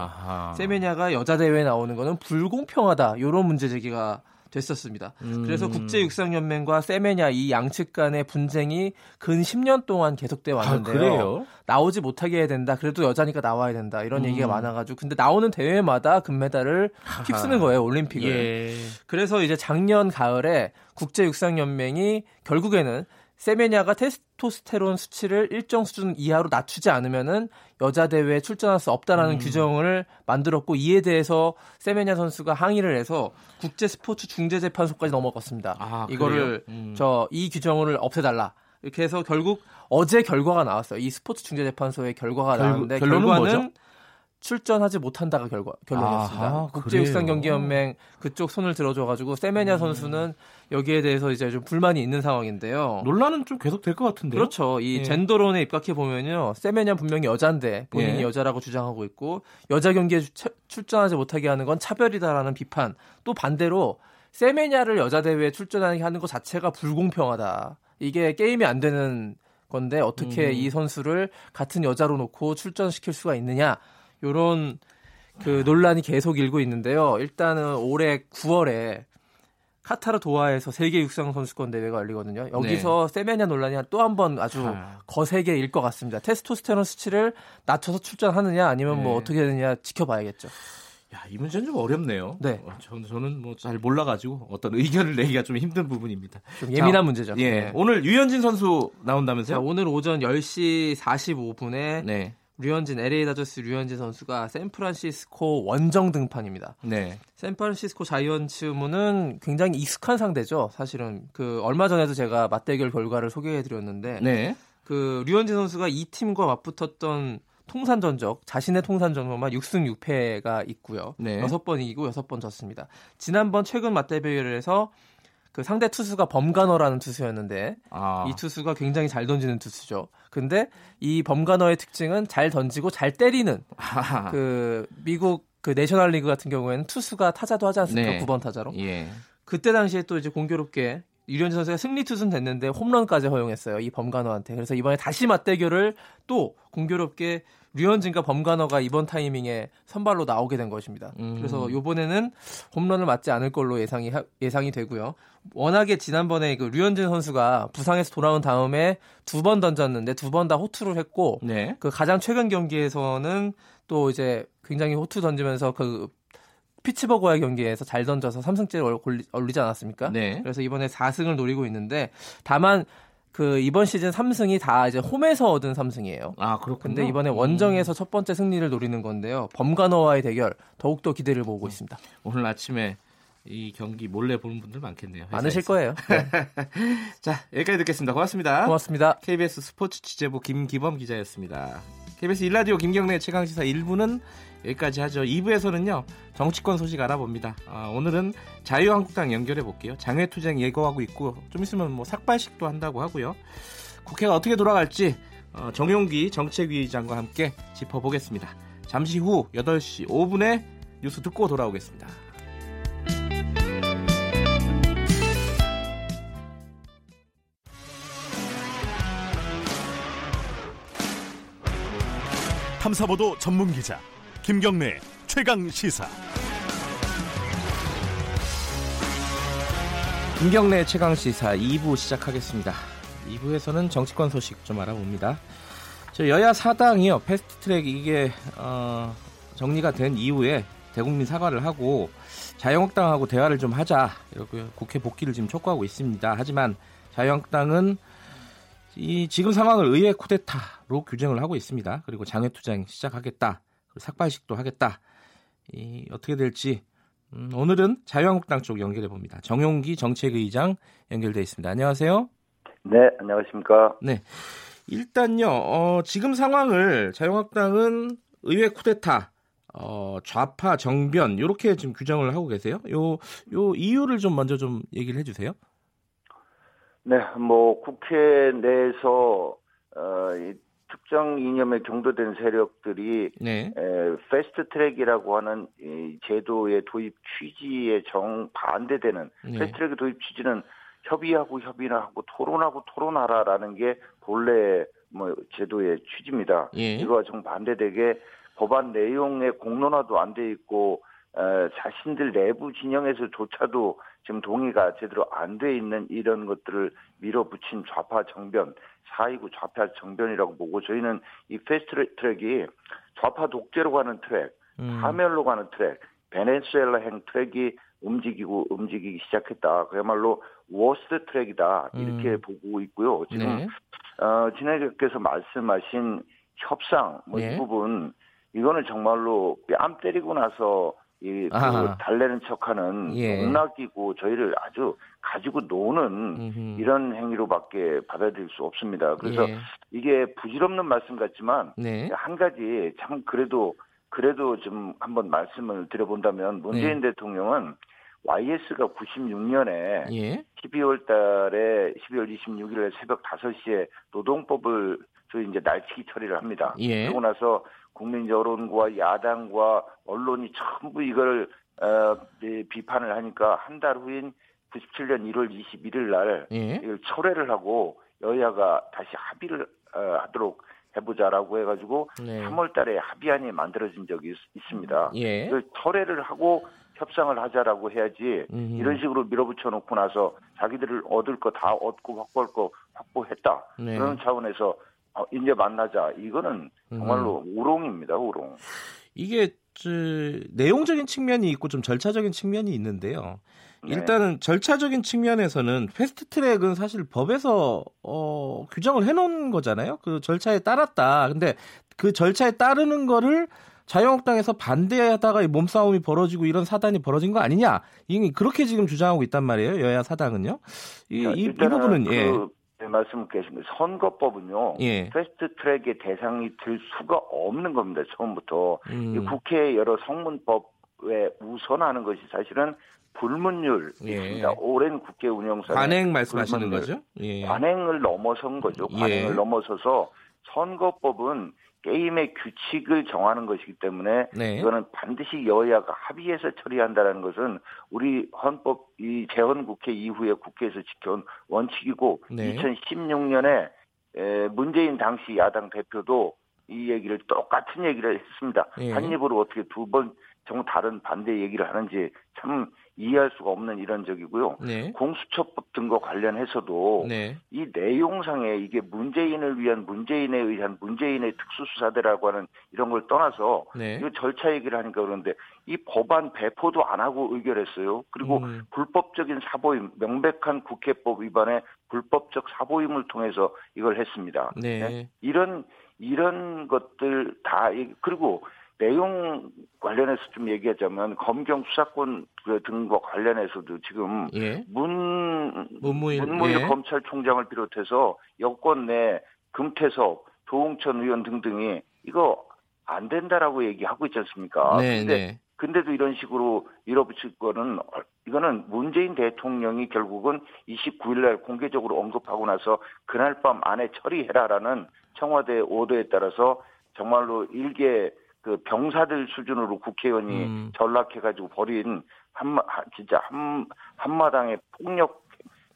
세메냐가 여자 대회에 나오는 거는 불공평하다 이런 문제 제기가 됐었습니다. 음. 그래서 국제육상연맹과 세메냐 이 양측 간의 분쟁이 근 10년 동안 계속돼 아, 왔는데요. 아, 나오지 못하게 해야 된다. 그래도 여자니까 나와야 된다. 이런 음. 얘기가 많아가지고 근데 나오는 대회마다 금메달을 휩쓰는 거예요 올림픽을. 예. 그래서 이제 작년 가을에 국제육상연맹이 결국에는 세메냐가 테스토스테론 수치를 일정 수준 이하로 낮추지 않으면은 여자 대회에 출전할 수 없다라는 음. 규정을 만들었고 이에 대해서 세메냐 선수가 항의를 해서 국제 스포츠 중재 재판소까지 넘어갔습니다. 아, 이거를 음. 저이 규정을 없애달라. 이렇게 해서 결국 어제 결과가 나왔어요. 이 스포츠 중재 재판소의 결과가 결, 나왔는데 결과는 뭐죠? 출전하지 못한다가 결과 결론이었습니다. 국제육상경기연맹 그쪽 손을 들어줘가지고 세메냐 음. 선수는 여기에 대해서 이제 좀 불만이 있는 상황인데요. 논란은 좀 계속 될 것 같은데요. 그렇죠. 이 예. 젠더론에 입각해 보면요, 세메냐 분명히 여자인데 본인이 예. 여자라고 주장하고 있고 여자 경기에 차, 출전하지 못하게 하는 건 차별이다라는 비판. 또 반대로 세메냐를 여자 대회에 출전하게 하는 것 자체가 불공평하다. 이게 게임이 안 되는 건데 어떻게 음. 이 선수를 같은 여자로 놓고 출전시킬 수가 있느냐 요런 그 논란이 계속 일고 있는데요. 일단은 올해 9월에 카타르 도하에서 세계 육상 선수권 대회가 열리거든요. 여기서 네. 세메냐 논란이 또 한 번 아주 아. 거세게 일 것 같습니다. 테스토스테론 수치를 낮춰서 출전하느냐 아니면 뭐 네. 뭐 어떻게 되느냐 지켜봐야겠죠. 야, 이 문제는 좀 어렵네요. 네. 어, 저는, 저는 뭐 잘 몰라가지고 어떤 의견을 내기가 좀 힘든 부분입니다. 좀 예민한 자, 문제죠. 예. 네. 오늘 유현진 선수 나온다면서요? 자, 오늘 오전 10시 45분에 네. 류현진 LA 다저스 류현진 선수가 샌프란시스코 원정 등판입니다. 네. 샌프란시스코 자이언츠문은 굉장히 익숙한 상대죠. 사실은 그 얼마 전에도 제가 맞대결 결과를 소개해 드렸는데 네. 그 류현진 선수가 이 팀과 맞붙었던 통산 전적 자신의 통산 전적만 6승 6패가 있고요. 네. 6번 이기고 6번 졌습니다. 지난번 최근 맞대결에서 그 상대 투수가 범가너라는 투수였는데 아. 이 투수가 굉장히 잘 던지는 투수죠. 근데 이 범가너의 특징은 잘 던지고 잘 때리는 아. 그 미국 그 내셔널 리그 같은 경우에는 투수가 타자도 하지 않습니까? 네. 9번 타자로. 예. 그때 당시에 또 이제 공교롭게 유현진 선수가 승리 투수는 됐는데 홈런까지 허용했어요. 이 범간호한테. 그래서 이번에 다시 맞대결을 또 공교롭게 류현진과 범간호가 이번 타이밍에 선발로 나오게 된 것입니다. 음. 그래서 이번에는 홈런을 맞지 않을 걸로 예상이 예상이 되고요. 워낙에 지난번에 그 류현진 선수가 부상에서 돌아온 다음에 두 번 던졌는데 두 번 다 호투를 했고 네. 그 가장 최근 경기에서는 또 이제 굉장히 호투 던지면서 그 피츠버그와의 경기에서 잘 던져서 3승째를 올리지 않았습니까? 네. 그래서 이번에 4승을 노리고 있는데 다만 그 이번 시즌 3승이 다 이제 홈에서 얻은 3승이에요. 아, 그렇군요. 근데 이번에 원정에서 첫 번째 승리를 노리는 건데요. 범가너와의 대결 더욱더 기대를 모으고 있습니다. 오늘 아침에 이 경기 몰래 보는 분들 많겠네요. 회사에서. 많으실 거예요. 네. [LAUGHS] 자, 여기까지 듣겠습니다. 고맙습니다. 고맙습니다. KBS 스포츠 취재부 김기범 기자였습니다. KBS 일라디오 김경래 최강시사 1부는 여기까지 하죠. 2부에서는요 정치권 소식 알아봅니다. 아, 오늘은 자유한국당 연결해 볼게요. 장외투쟁 예고하고 있고 좀 있으면 뭐 삭발식도 한다고 하고요. 국회가 어떻게 돌아갈지 어, 정용기 정책위의장과 함께 짚어보겠습니다. 잠시 후 8시 5분에 뉴스 듣고 돌아오겠습니다. 탐사보도 전문 기자 김경래 최강 시사. 김경래 최강 시사 2부 시작하겠습니다. 2부에서는 정치권 소식 좀 알아봅니다. 저 여야 사당이요 패스트트랙 이게 어, 정리가 된 이후에 대국민 사과를 하고 자유한국당하고 대화를 좀 하자 이렇게 국회 복귀를 지금 촉구하고 있습니다. 하지만 자유한국당은 이 지금 상황을 의회 쿠데타로 규정을 하고 있습니다. 그리고 장외 투쟁 시작하겠다. 삭발식도 하겠다. 이 어떻게 될지 음, 오늘은 자유한국당 쪽 연결해 봅니다. 정용기 정책의장 연결돼 있습니다. 안녕하세요. 네, 안녕하십니까. 네. 일단요, 어, 지금 상황을 자유한국당은 의회 쿠데타, 어, 좌파 정변 이렇게 지금 규정을 하고 계세요. 요, 요 이유를 좀 먼저 좀 얘기를 해주세요. 네, 뭐 국회 내에서 어, 이 특정 이념에 경도된 세력들이 네. 에, 패스트 트랙이라고 하는 이 제도의 도입 취지에 정 반대되는 네. 패스트 트랙의 도입 취지는 협의하고 협의하고 토론하고 토론하라라는 게 본래 뭐 제도의 취지입니다. 예. 이거와 정 반대되게 법안 내용의 공론화도 안 돼 있고 어, 자신들 내부 진영에서조차도 지금 동의가 제대로 안 돼 있는 이런 것들을 밀어붙인 좌파 정변, 429 좌파 정변이라고 보고 저희는 이 패스트 트랙이 좌파 독재로 가는 트랙, 음. 파멸로 가는 트랙, 베네수엘라 행 트랙이 움직이고 움직이기 시작했다. 그야말로 worst 트랙이다. 이렇게 음. 보고 있고요. 지금 네. 어, 진행자께서 말씀하신 협상 뭐이 네. 부분 이거는 정말로 뺨 때리고 나서 이 그 달래는 척하는 예. 농락이고 저희를 아주 가지고 노는 음흠. 이런 행위로밖에 받아들일 수 없습니다. 그래서 예. 이게 부질없는 말씀 같지만 네. 한 가지 참 그래도 그래도 좀 한번 말씀을 드려본다면 문재인 네. 대통령은 YS가 96년에 예. 12월 달에 12월 26일에 새벽 5시에 노동법을 저희 이제 날치기 처리를 합니다. 예. 그러고 나서 국민 여론과 야당과 언론이 전부 이걸 어, 네, 비판을 하니까 한 달 후인 97년 1월 21일 날 예. 이걸 철회를 하고 여야가 다시 합의를 어, 하도록 해보자라고 해가지고 네. 3월달에 합의안이 만들어진 적이 있, 습니다 예. 철회를 하고 협상을 하자라고 해야지 음흠. 이런 식으로 밀어붙여 놓고 나서 자기들을 얻을 거 다 얻고 확보할 거 확보했다 네. 그런 차원에서 어, 이제 만나자. 이거는 정말로 음. 우롱입니다, 우롱. 이게 저, 내용적인 측면이 있고 좀 절차적인 측면이 있는데요. 네. 일단은 절차적인 측면에서는 패스트 트랙은 사실 법에서 어, 규정을 해놓은 거잖아요. 그 절차에 따랐다. 근데 그 절차에 따르는 거를 자유한국당에서 반대하다가 몸싸움이 벌어지고 이런 사단이 벌어진 거 아니냐? 이 그렇게 지금 주장하고 있단 말이에요. 여야 사당은요. 이, 이, 이 부분은 그, 예. 네, 말씀 계십니다. 선거법은요. 예. 패스트 트랙의 대상이 될 수가 없는 겁니다. 처음부터. 음. 국회 여러 성문법에 우선하는 것이 사실은 불문율 예. 있습니다. 오랜 국회 운영상 관행 말씀하시는 불문율. 거죠? 예. 관행을 넘어선 거죠. 예. 관행을 넘어서서 선거법은 게임의 규칙을 정하는 것이기 때문에 네. 이거는 반드시 여야가 합의해서 처리한다는 것은 우리 헌법 이 재헌 국회 이후에 국회에서 지켜온 원칙이고 네. 2016년에 에, 문재인 당시 야당 대표도 이 얘기를 똑같은 얘기를 했습니다. 네. 한 입으로 어떻게 두 번정 다른 반대 얘기를 하는지 참 이해할 수가 없는 이런 적이고요. 네. 공수처법 등과 관련해서도 네. 이 내용상에 이게 문재인을 위한 문재인에 의한 문재인의 특수수사대라고 하는 이런 걸 떠나서 네. 이 절차 얘기를 하니까 그런데 이 법안 배포도 안 하고 의결했어요. 그리고 음. 불법적인 사보임, 명백한 국회법 위반의 불법적 사보임을 통해서 이걸 했습니다. 네. 네. 이런 이런 것들 다 그리고 내용 관련해서 좀 얘기하자면 검경 수사권 그 등과 관련해서도 지금 예. 문 문무일, 문무일 예. 검찰총장을 비롯해서 여권 내 금태섭, 도홍천 의원 등등이 이거 안 된다라고 얘기하고 있지 않습니까? 네, 근데 네. 근데도 이런 식으로 밀어붙일 거는 이거는 문재인 대통령이 결국은 29일 날 공개적으로 언급하고 나서 그날 밤 안에 처리해라라는 청와대 오더에 따라서 정말로 일개 그 병사들 수준으로 국회의원이 음. 전락해가지고 벌인 한 진짜 한 한마당의 폭력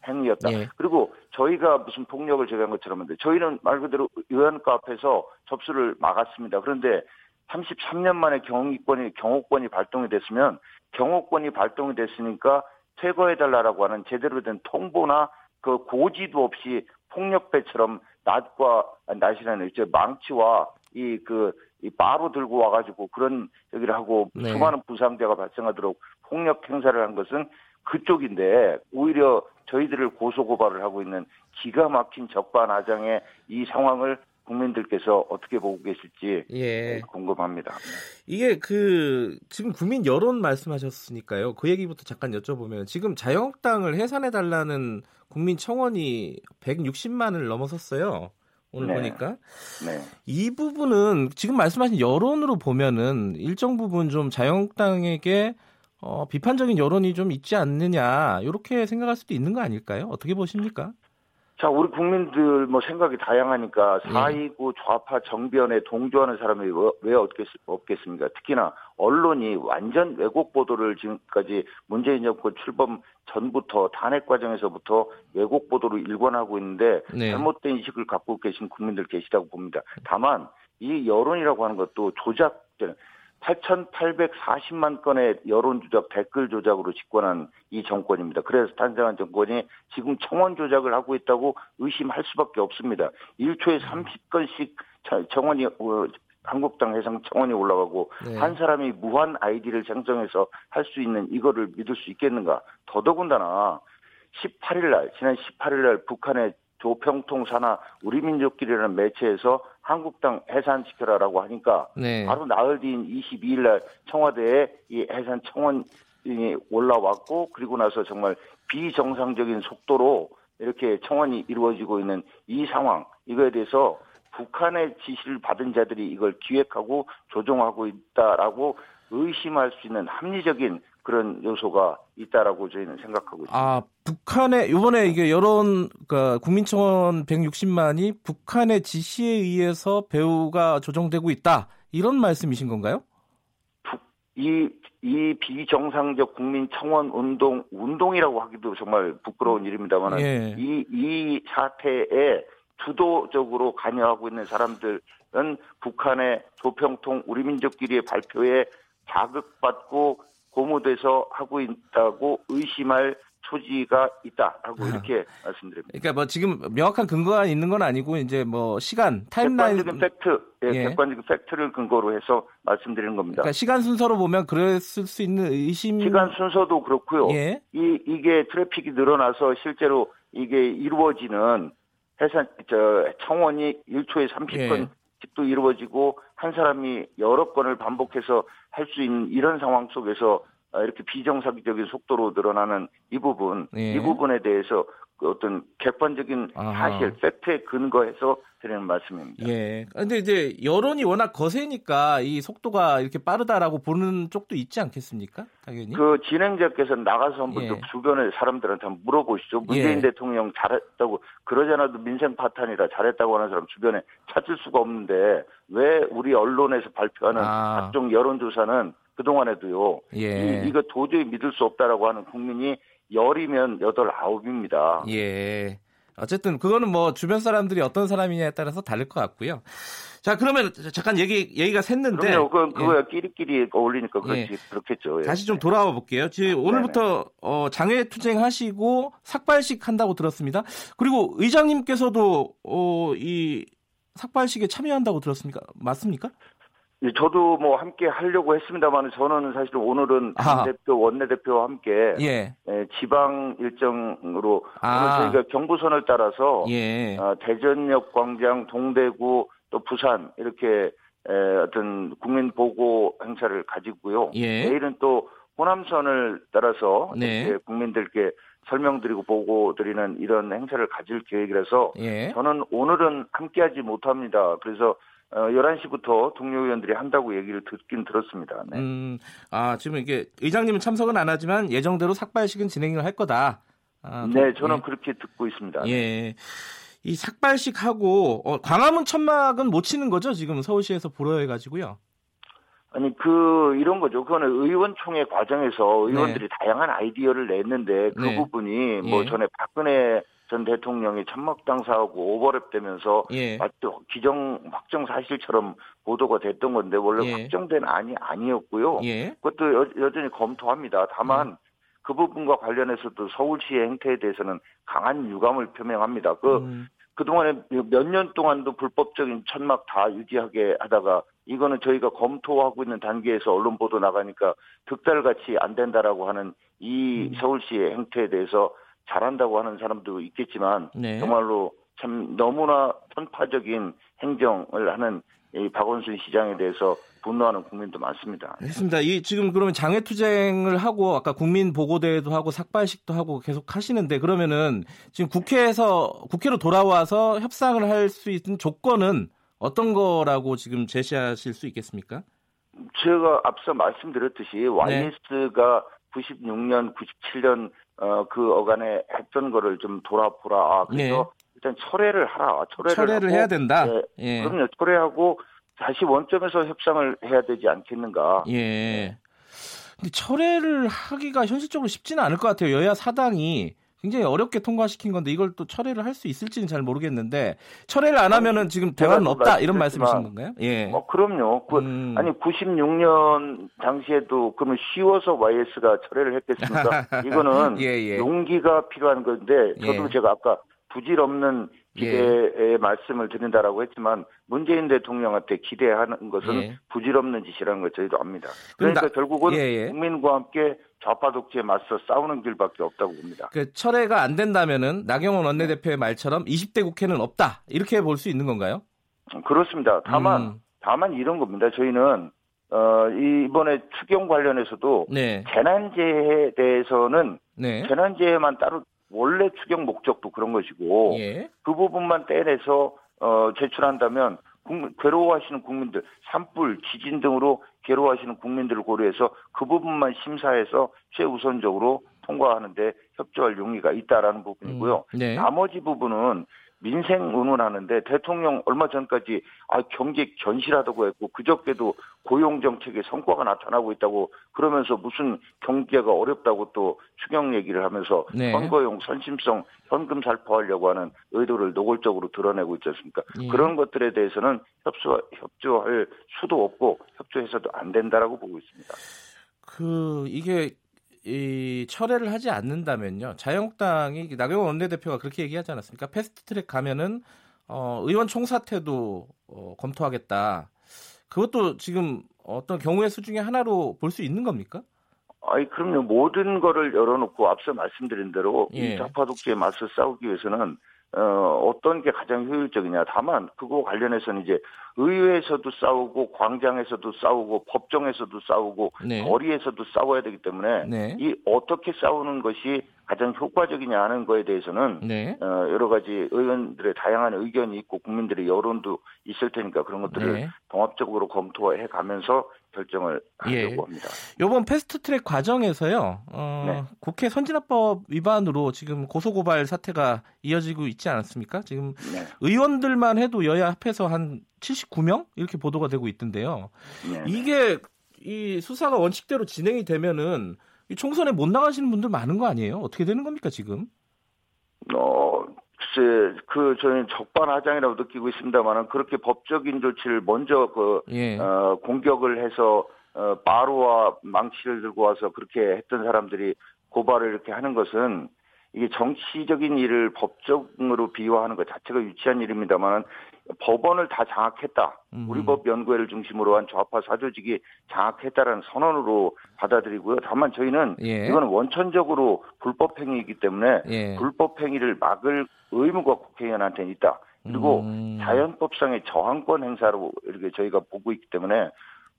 행위였다. 예. 그리고 저희가 무슨 폭력을 제기한 것처럼 한데 저희는 말 그대로 의원과 앞에서 접수를 막았습니다. 그런데 33년 만에 경호권이 경호권이 발동이 됐으면 경호권이 발동이 됐으니까 퇴거해달라라고 하는 제대로 된 통보나 그 고지도 없이 폭력배처럼 낮과 낮이라는 이제 망치와 이 그 이 바로 들고 와가지고 그런 얘기를 하고 네. 수많은 부상자가 발생하도록 폭력 행사를 한 것은 그쪽인데 오히려 저희들을 고소고발을 하고 있는 기가 막힌 적반하장의 이 상황을 국민들께서 어떻게 보고 계실지 예. 궁금합니다. 이게 그 지금 국민 여론 말씀하셨으니까요. 그 얘기부터 잠깐 여쭤보면 지금 자유한국당을 해산해 달라는 국민 청원이 160만을 넘어섰어요. 오늘 네. 보니까 네. 이 부분은 지금 말씀하신 여론으로 보면은 일정 부분 좀 자유한국당에게 어, 비판적인 여론이 좀 있지 않느냐 이렇게 생각할 수도 있는 거 아닐까요? 어떻게 보십니까? 자, 우리 국민들 뭐 생각이 다양하니까 네. 사이고 좌파 정변에 동조하는 사람이 왜 없겠, 없겠습니까? 특히나 언론이 완전 왜곡 보도를 지금까지 문재인 정권 출범 전부터 탄핵 과정에서부터 왜곡 보도를 일관하고 있는데 네. 잘못된 인식을 갖고 계신 국민들 계시다고 봅니다. 다만 이 여론이라고 하는 것도 조작된 8,840만 건의 여론 조작, 댓글 조작으로 집권한 이 정권입니다. 그래서 탄생한 정권이 지금 청원 조작을 하고 있다고 의심할 수밖에 없습니다. 1초에 30건씩 청원이 어, 한국당 해상 청원이 올라가고 네. 한 사람이 무한 아이디를 생성해서 할 수 있는 이거를 믿을 수 있겠는가? 더더군다나 18일 날 지난 18일 날 북한의 조평통 산하 우리 민족끼리라는 매체에서 한국당 해산시켜라라고 하니까 네. 바로 나흘 뒤인 22일 날 청와대에 이 해산 청원이 올라왔고 그리고 나서 정말 비정상적인 속도로 이렇게 청원이 이루어지고 있는 이 상황 이거에 대해서 북한의 지시를 받은 자들이 이걸 기획하고 조종하고 있다라고 의심할 수 있는 합리적인 그런 요소가 있다라고 저희는 생각하고 있습니다. 아, 북한의 이번에 이게 여론 그러니까 국민청원 160만이 북한의 지시에 의해서 배우가 조정되고 있다. 이런 말씀이신 건가요? 이, 이 비정상적 국민 청원 운동, 운동이라고 하기도 정말 부끄러운 일입니다만, 예. 이, 이 사태에 주도적으로 관여하고 있는 사람들은 북한의 조평통 우리 민족끼리의 발표에 자극받고 고무돼서 하고 있다고 의심할 소지가 있다라고 아. 이렇게 말씀드립니다. 그러니까 뭐 지금 명확한 근거가 있는 건 아니고 이제 뭐 시간 타임라인 객관적인 팩트, 예, 예. 객관적인 팩트를 근거로 해서 말씀드리는 겁니다. 그러니까 시간 순서로 보면 그랬을 수 있는 의심 시간 순서도 그렇고요. 예. 이 이게 트래픽이 늘어나서 실제로 이게 이루어지는 해산 저 청원이 1초에 30건 예. 도 이루어지고 한 사람이 여러 건을 반복해서 할 수 있는 이런 상황 속에서 이렇게 비정상적인 속도로 늘어나는 이 부분, 예. 이 부분에 대해서 그 어떤 객관적인 아하. 사실, 팩트에 근거해서 드리는 말씀입니다. 예. 근데 이제 여론이 워낙 거세니까 이 속도가 이렇게 빠르다라고 보는 쪽도 있지 않겠습니까? 당연히. 그 진행자께서 나가서 한번 예. 주변의 사람들한테 한번 물어보시죠. 문재인 예. 대통령 잘했다고 그러지 않아도 민생 파탄이라 잘했다고 하는 사람 주변에 찾을 수가 없는데 왜 우리 언론에서 발표하는 아. 각종 여론조사는 그동안에도요. 예. 이, 이거 도저히 믿을 수 없다라고 하는 국민이 열이면 여덟 아홉입니다. 예. 어쨌든 그거는 뭐 주변 사람들이 어떤 사람이냐에 따라서 다를 것 같고요. 자 그러면 잠깐 얘기 얘기가 샜는데 그럼요. 그 그거야 예. 끼리끼리 어울리니까 그렇지 예. 그렇겠죠. 예. 다시 좀 돌아와 볼게요. 지금 오늘부터 어, 장외 투쟁하시고 삭발식 한다고 들었습니다. 그리고 의장님께서도 어, 이 삭발식에 참여한다고 들었습니까? 맞습니까? 예, 저도 뭐 함께 하려고 했습니다만 저는 사실 오늘은 대표 원내대표와 함께 예. 예, 지방 일정으로 아. 오늘 저희가 경부선을 따라서 예. 어, 대전역 광장, 동대구 또 부산 이렇게 에, 어떤 국민 보고 행사를 가지고요. 예. 내일은 또 호남선을 따라서 네. 국민들께 설명드리고 보고 드리는 이런 행사를 가질 계획이라서 예. 저는 오늘은 함께하지 못합니다. 그래서 어, 11시부터 동료 의원들이 한다고 얘기를 듣긴 들었습니다. 네. 음, 아, 지금 이게 의장님은 참석은 안 하지만 예정대로 삭발식은 진행을 할 거다. 아, 네, 저는 예. 그렇게 듣고 있습니다. 예. 이 삭발식 하고 어, 광화문 천막은 못 치는 거죠? 지금 서울시에서 보러 해가지고요. 아니 그 이런 거죠. 그거는 의원총회 과정에서 의원들이 네. 다양한 아이디어를 냈는데 그 네. 부분이 뭐 예. 전에 박근혜 전 대통령이 천막당 사하고 오버랩되면서 예. 마치 기정 확정 사실처럼 보도가 됐던 건데 원래 예. 확정된 안이 아니었고요. 예. 그것도 여, 전히 검토합니다. 다만 음. 그 부분과 관련해서도 서울시의 행태에 대해서는 강한 유감을 표명합니다. 그 음. 그동안에 몇 년 동안도 불법적인 천막 다 유지하게 하다가 이거는 저희가 검토하고 있는 단계에서 언론 보도 나가니까 득달같이 안 된다라고 하는 이 음. 서울시의 행태에 대해서 잘한다고 하는 사람도 있겠지만 네. 정말로 참 너무나 편파적인 행정을 하는 이 박원순 시장에 대해서 분노하는 국민도 많습니다. 알겠습니다. 이 지금 그러면 장외 투쟁을 하고 아까 국민 보고대회도 하고 삭발식도 하고 계속 하시는데 그러면은 지금 국회에서 국회로 돌아와서 협상을 할 수 있는 조건은 어떤 거라고 지금 제시하실 수 있겠습니까? 제가 앞서 말씀드렸듯이 YS가 96년, 97년 어, 그 어간에 했던 거를 좀 돌아보라. 아, 그래서 네. 일단 철회를 하라. 철회를, 철회를 하고, 해야 된다. 네, 예. 그럼요. 철회하고 다시 원점에서 협상을 해야 되지 않겠는가. 예. 근데 철회를 하기가 현실적으로 쉽지는 않을 것 같아요. 여야 사당이 굉장히 어렵게 통과시킨 건데 이걸 또 철회를 할 수 있을지는 잘 모르겠는데 철회를 안 하면은 지금 대화는 없다 이런 말씀이신 건가요? 예. 어, 그럼요. 그, 음. 아니 96년 당시에도 그러면 쉬워서 YS가 철회를 했겠습니까? [LAUGHS] 이거는 예, 예. 용기가 필요한 건데 저도 예. 제가 아까 부질없는 기대의 예. 말씀을 드린다라고 했지만 문재인 대통령한테 기대하는 것은 예. 부질없는 짓이라는 걸 저희도 압니다. 그러니까 나, 결국은. 국민과 함께 좌파 독재에 맞서 싸우는 길밖에 없다고 봅니다. 그 철회가 안 된다면은 나경원 원내대표의 말처럼 20대 국회는 없다 이렇게 볼 수 있는 건가요? 그렇습니다. 다만 음. 다만 이런 겁니다. 저희는 어, 이번에 추경 관련해서도 네. 재난재해에 대해서는 네. 재난재해만 따로 원래 추경 목적도 그런 것이고 예. 그 부분만 떼내서 어, 제출한다면 국민, 괴로워하시는 국민들, 산불, 지진 등으로 괴로워하시는 국민들을 고려해서 그 부분만 심사해서 최우선적으로 통과하는데 협조할 용의가 있다라는 부분이고요. 음, 네. 나머지 부분은 민생 의논하는데 대통령 얼마 전까지 아 경제 견실하다고 했고 그저께도 고용 정책의 성과가 나타나고 있다고 그러면서 무슨 경제가 어렵다고 또 추경 얘기를 하면서 네. 선거용 선심성 현금 살포하려고 하는 의도를 노골적으로 드러내고 있지 않습니까? 예. 그런 것들에 대해서는 협조 협조할 수도 없고 협조해서도 안 된다라고 보고 있습니다. 그 이게 이 철회를 하지 않는다면요. 자유한국당이 나경원 원내대표가 그렇게 얘기하지 않았습니까? 패스트트랙 가면은 어, 의원 총사퇴도 어, 검토하겠다. 그것도 지금 어떤 경우의 수 중에 하나로 볼 수 있는 겁니까? 아니 그럼요. 모든 거를 열어놓고 앞서 말씀드린 대로 예. 이 좌파 독재에 맞서 싸우기 위해서는 어, 어떤 게 가장 효율적이냐. 다만, 그거 관련해서는 이제 의회에서도 싸우고, 광장에서도 싸우고, 법정에서도 싸우고, 네. 거리에서도 싸워야 되기 때문에, 네. 이 어떻게 싸우는 것이 가장 효과적이냐 하는 거에 대해서는 네. 어, 여러 가지 의원들의 다양한 의견이 있고 국민들의 여론도 있을 테니까 그런 것들을 네. 종합적으로 검토해 가면서 결정을 예. 하려고 예. 합니다. 이번 패스트트랙 과정에서요. 어, 네. 국회 선진화법 위반으로 지금 고소고발 사태가 이어지고 있지 않았습니까? 지금 네. 의원들만 해도 여야 합해서 한 79명 이렇게 보도가 되고 있던데요. 네. 이게 이 수사가 원칙대로 진행이 되면은 이 총선에 못 나가시는 분들 많은 거 아니에요? 어떻게 되는 겁니까 지금? 어, 글쎄, 그 저는 적반하장이라고 느끼고 있습니다만은 그렇게 법적인 조치를 먼저 그 예. 어, 공격을 해서 어, 바로와 망치를 들고 와서 그렇게 했던 사람들이 고발을 이렇게 하는 것은 이게 정치적인 일을 법적으로 비유하는 것 자체가 유치한 일입니다만 법원을 다 장악했다. 음. 우리 법 연구회를 중심으로 한 좌파 사조직이 장악했다라는 선언으로 받아들이고요. 다만 저희는 예. 이거는 원천적으로 불법 행위이기 때문에 예. 불법 행위를 막을 의무가 국회의원한테 있다. 그리고 음. 자연법상의 저항권 행사로 이렇게 저희가 보고 있기 때문에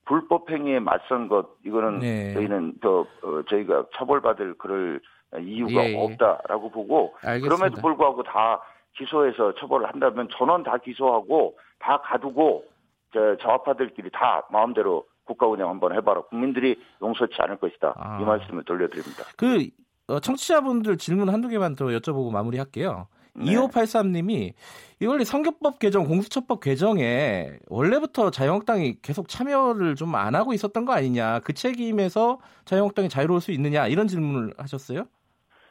불법 행위에 맞선 것 이거는 네. 저희는 저 어, 저희가 처벌받을 그럴 이유가 예, 예. 없다라고 보고 알겠습니다. 그럼에도 불구하고 다 기소해서 처벌을 한다면 전원 다 기소하고 다 가두고 저 좌파들끼리 다 마음대로 국가 운영 한번 해봐라. 국민들이 용서치 않을 것이다. 아. 이 말씀을 돌려드립니다. 그 어, 청취자분들 질문 한두 개만 더 여쭤보고 마무리할게요. 네. 2583님이 이 원래 선거법 개정, 공수처법 개정에 원래부터 자유한국당이 계속 참여를 좀 안 하고 있었던 거 아니냐. 그 책임에서 자유한국당이 자유로울 수 있느냐. 이런 질문을 하셨어요?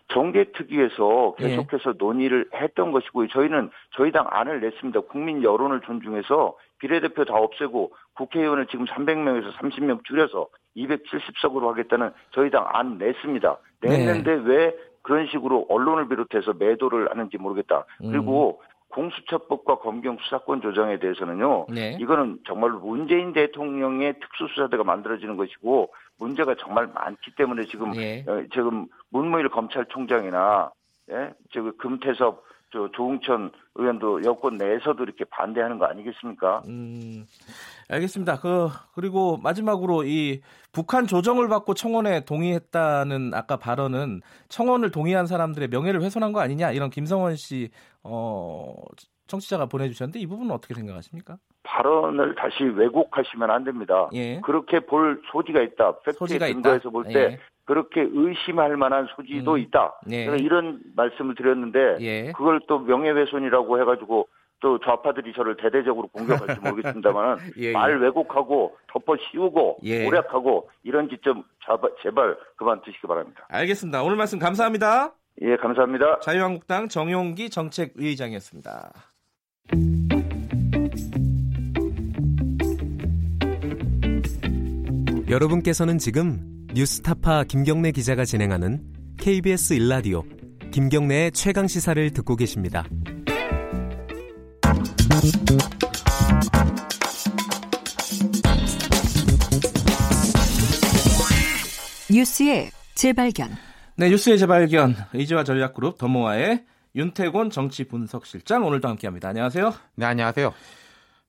정계특위에서 계속해서 예. 논의를 했던 것이고 저희는 저희 당 안을 냈습니다. 국민 여론을 존중해서 비례대표 다 없애고 국회의원을 지금 300명에서 30명 줄여서 270석으로 하겠다는 저희 당 안 냈습니다. 냈는데 네. 왜 그런 식으로 언론을 비롯해서 매도를 하는지 모르겠다. 그리고 음. 공수처법과 검경 수사권 조정에 대해서는요. 네. 이거는 정말 문재인 대통령의 특수수사대가 만들어지는 것이고 문제가 정말 많기 때문에 지금 네. 어, 지금 문무일 검찰총장이나 예? 저기 금태섭 저 조웅천 의원도 여권 내에서도 이렇게 반대하는 거 아니겠습니까? 음, 알겠습니다. 그 그리고 마지막으로 이 북한 조정을 받고 청원에 동의했다는 아까 발언은 청원을 동의한 사람들의 명예를 훼손한 거 아니냐 이런 김성원 씨 어, 청취자가 보내주셨는데 이 부분은 어떻게 생각하십니까? 발언을 다시 왜곡하시면 안 됩니다. 예. 그렇게 볼 소지가 있다. 팩트에 근거해서 볼때 예. 그렇게 의심할 만한 소지도 음. 있다. 예. 이런 말씀을 드렸는데 예. 그걸 또 명예훼손이라고 해가지고 또 좌파들이 저를 대대적으로 공격할지 [LAUGHS] 모르겠습니다만 예, 예, 말 왜곡하고 덮어 씌우고 예. 오략하고 이런 지점 제발 그만 두시기 바랍니다. 알겠습니다. 오늘 말씀 감사합니다. 예, 감사합니다. 자유한국당 정용기 정책의장이었습니다. 여러분께서는 지금 뉴스타파 김경래 기자가 진행하는 KBS 일라디오 김경래의 최강 시사를 듣고 계십니다. 뉴스의 재발견. 네, 뉴스의 재발견. 의지와 전략그룹 더모아의 윤태곤 정치 분석실장 오늘도 함께합니다. 안녕하세요. 네, 안녕하세요.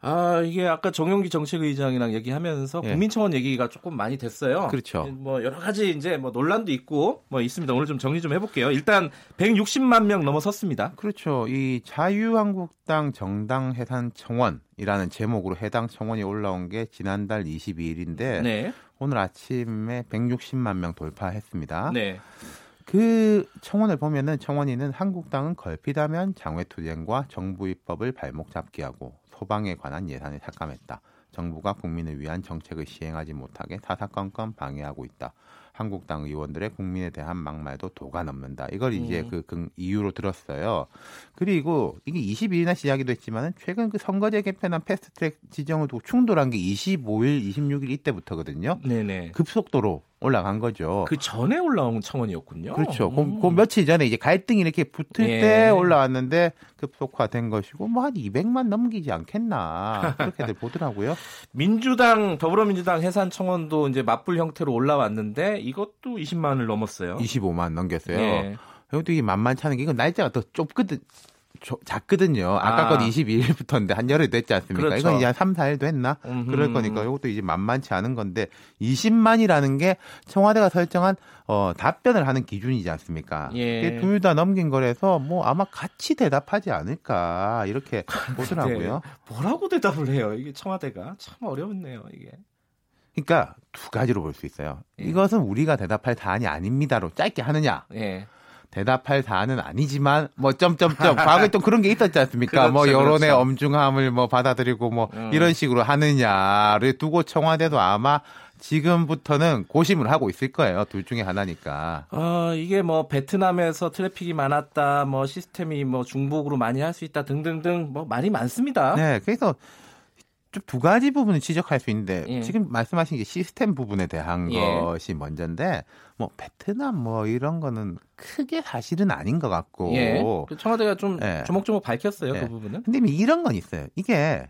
아, 이게 아까 정용기 정책의장이랑 얘기하면서 예. 국민청원 얘기가 조금 많이 됐어요. 그렇죠. 뭐 여러 가지 이제 뭐 논란도 있고 뭐 있습니다. 오늘 좀 정리 좀 해볼게요. 일단 160만 명 넘어섰습니다. 그렇죠. 이 자유한국당 정당 해산 청원이라는 제목으로 해당 청원이 올라온 게 지난달 22일인데 네. 오늘 아침에 160만 명 돌파했습니다. 네. 그 청원을 보면은 청원인은 한국당은 걸핏하면 장외투쟁과 정부 입법을 발목 잡게 하고 소방에 관한 예산을 삭감했다. 정부가 국민을 위한 정책을 시행하지 못하게 사사건건 방해하고 있다. 한국당 의원들의 국민에 대한 막말도 도가 넘는다. 이걸 이제 음. 그, 그 이유로 들었어요. 그리고 이게 22일이나 시작이도 했지만은 최근 그 선거제 개편한 패스트트랙 지정을 두고 충돌한 게 25일, 26일 이때부터거든요. 네네. 급속도로 올라간 거죠. 그 전에 올라온 청원이었군요. 그렇죠. 음. 그, 그, 며칠 전에 이제 갈등이 이렇게 붙을 예. 때 올라왔는데 급속화된 것이고 뭐 한 200만 넘기지 않겠나 그렇게들 [LAUGHS] 보더라고요. 민주당 더불어민주당 해산 청원도 이제 맞불 형태로 올라왔는데 이것도 20만을 넘었어요. 25만 넘겼어요. 예. 이것도 이게 만만치 않은 게 이건 날짜가 더 좁거든. 조, 작거든요. 아까 아. 건 22일부터인데 한 열흘 됐지 않습니까? 그렇죠. 이건 이제 한 3, 4일 됐나? 음흠. 그럴 거니까 이것도 이제 만만치 않은 건데 20만이라는 게 청와대가 설정한 어, 답변을 하는 기준이지 않습니까? 예. 둘다 넘긴 거라서 뭐 아마 같이 대답하지 않을까 이렇게 [LAUGHS] 보더라고요. 뭐라고 대답을 해요? 이게 청와대가 참 어렵네요, 이게. 그러니까 두 가지로 볼 수 있어요. 예. 이것은 우리가 대답할 사안이 아닙니다로 짧게 하느냐. 예. 대답할 사안은 아니지만 뭐 점점점 [LAUGHS] 과거에 또 그런 게 있었지 않습니까? 그렇죠, 뭐 여론의 그렇죠. 엄중함을 뭐 받아들이고 뭐 음. 이런 식으로 하느냐를 두고 청와대도 아마 지금부터는 고심을 하고 있을 거예요. 둘 중에 하나니까. 어, 이게 뭐 베트남에서 트래픽이 많았다, 뭐 시스템이 뭐 중복으로 많이 할 수 있다 등등등 뭐 많이 많습니다. 네, 그래서 좀 두 가지 부분을 지적할 수 있는데 예. 지금 말씀하신 게 시스템 부분에 대한 예. 것이 먼저인데 뭐 베트남 뭐 이런 거는 크게 사실은 아닌 것 같고 예. 그 청와대가 좀 예. 조목조목 밝혔어요 그 예. 부분은. 근데 이런 건 있어요. 이게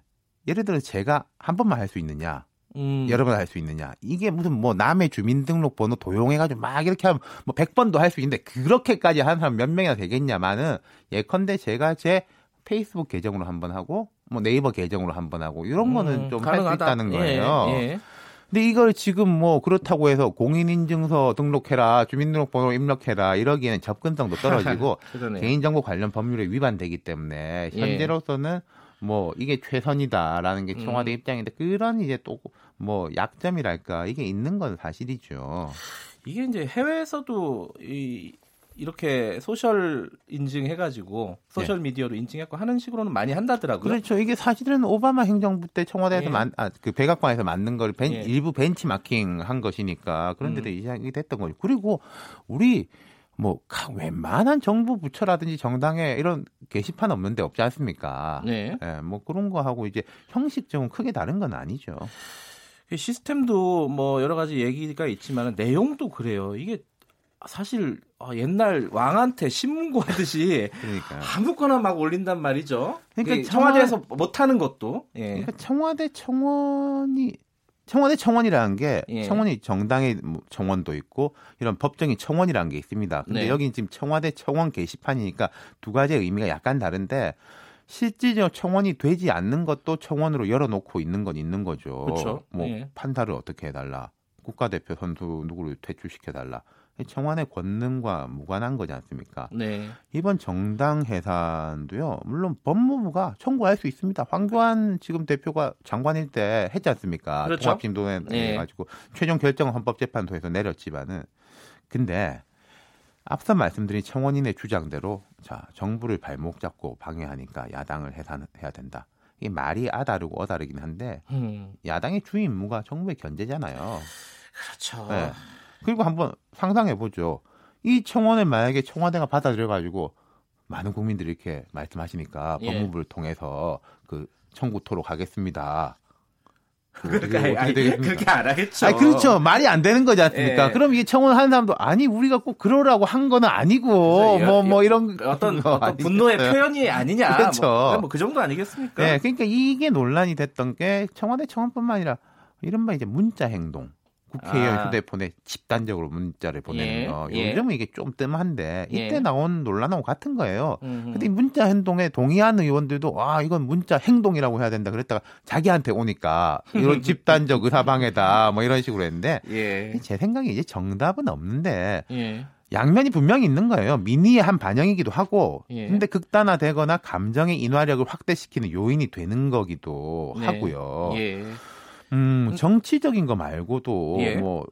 예를 들어 제가 한 번만 할 수 있느냐 음. 여러 번 할 수 있느냐. 이게 무슨 뭐 남의 주민등록번호 도용해가지고 막 이렇게 하면 뭐 100번도 할 수 있는데 그렇게까지 하는 사람 몇 명이나 되겠냐마는 예컨대 제가 제 페이스북 계정으로 한번 하고 뭐 네이버 계정으로 한번 하고 이런 거는 음, 좀할 수 있다는 예, 거예요. 예, 예. 근데 이걸 지금 뭐 그렇다고 해서 공인인증서 등록해라, 주민등록번호 입력해라 이러기에는 접근성도 [LAUGHS] 떨어지고 개인정보 관련 법률에 위반되기 때문에 예. 현재로서는 뭐 이게 최선이다라는 게 청와대 음. 입장인데 그런 이제 또 뭐 약점이랄까 이게 있는 건 사실이죠. 이게 이제 해외에서도 이 이렇게 소셜 인증해가지고 소셜 네. 미디어로 인증했고 하는 식으로는 많이 한다더라고요. 그렇죠. 이게 사실은 오바마 행정부 때 청와대에서 예. 만, 아, 그 백악관에서 만든 걸 벤, 예. 일부 벤치마킹 한 것이니까 그런데도 음. 이상이 됐던 거죠. 그리고 우리 뭐 웬만한 정부 부처라든지 정당에 이런 게시판 없는 데 없지 않습니까? 네. 예, 뭐 그런 거 하고 이제 형식적은 크게 다른 건 아니죠. 그 시스템도 뭐 여러 가지 얘기가 있지만 내용도 그래요. 이게 사실 어, 옛날 왕한테 신문 고 하듯이 그러니까. 아무거나 막 올린단 말이죠. 그러니까 청와대에서 못하는 것도. 예. 그러니까 청와대 청원이 청와대 청원이라는 게 예. 청원이 정당의 뭐 청원도 있고 이런 법정의 청원이라는 게 있습니다. 근데 네. 여기는 지금 청와대 청원 게시판이니까 두 가지의 의미가 약간 다른데 실질적 청원이 되지 않는 것도 청원으로 열어놓고 있는 건 있는 거죠. 그렇죠. 뭐 예. 판사를 어떻게 해달라, 국가대표 선수 누구를 퇴출시켜달라. 청와대 권능과 무관한 거지 않습니까? 네. 이번 정당 해산도요. 물론 법무부가 청구할 수 있습니다. 황교안 지금 대표가 장관일 때 했지 않습니까? 그렇죠? 통합진도에 네. 가지고 최종 결정은 헌법재판소에서 내렸지만은 근데 앞서 말씀드린 청원인의 주장대로 자 정부를 발목 잡고 방해하니까 야당을 해산해야 된다. 이게 말이 아다르고 어다르긴 한데 음. 야당의 주 임무가 정부의 견제잖아요. 그렇죠. 네. 그리고 한번 상상해 보죠. 이 청원을 만약에 청와대가 받아들여 가지고 많은 국민들이 이렇게 말씀하시니까 예. 법무부를 통해서 그 청구토로 가겠습니다. [LAUGHS] 그렇게, 아니, 그렇게 안 하겠죠. 아니, 그렇죠. 말이 안 되는 거지 않습니까? 예. 그럼 이게 청원 하는 사람도 아니 우리가 꼭 그러라고 한 거는 아니고 뭐뭐 뭐 이런 어떤, 어떤 분노의 표현이 아니냐. 그렇죠. 뭐그 뭐 정도 아니겠습니까? 네, 그러니까 이게 논란이 됐던 게 청와대 청원뿐만 아니라 이른바 이제 문자 행동. 국회의원 아. 휴대폰에 집단적으로 문자를 보내는 예. 거. 요즘은 예. 이게 좀 뜸한데 이때 예. 나온 논란하고 같은 거예요. 음흠. 근데 문자 행동에 동의하는 의원들도 아 이건 문자 행동이라고 해야 된다 그랬다가 자기한테 오니까 이런 [LAUGHS] 집단적 의사방해다 뭐 이런 식으로 했는데 예. 제 생각에 이제 정답은 없는데 예. 양면이 분명히 있는 거예요. 민의의 한 반영이기도 하고, 예. 근데 극단화되거나 감정의 인화력을 확대시키는 요인이 되는 거기도 네. 하고요. 예. 음, 정치적인 거 말고도 예. 뭐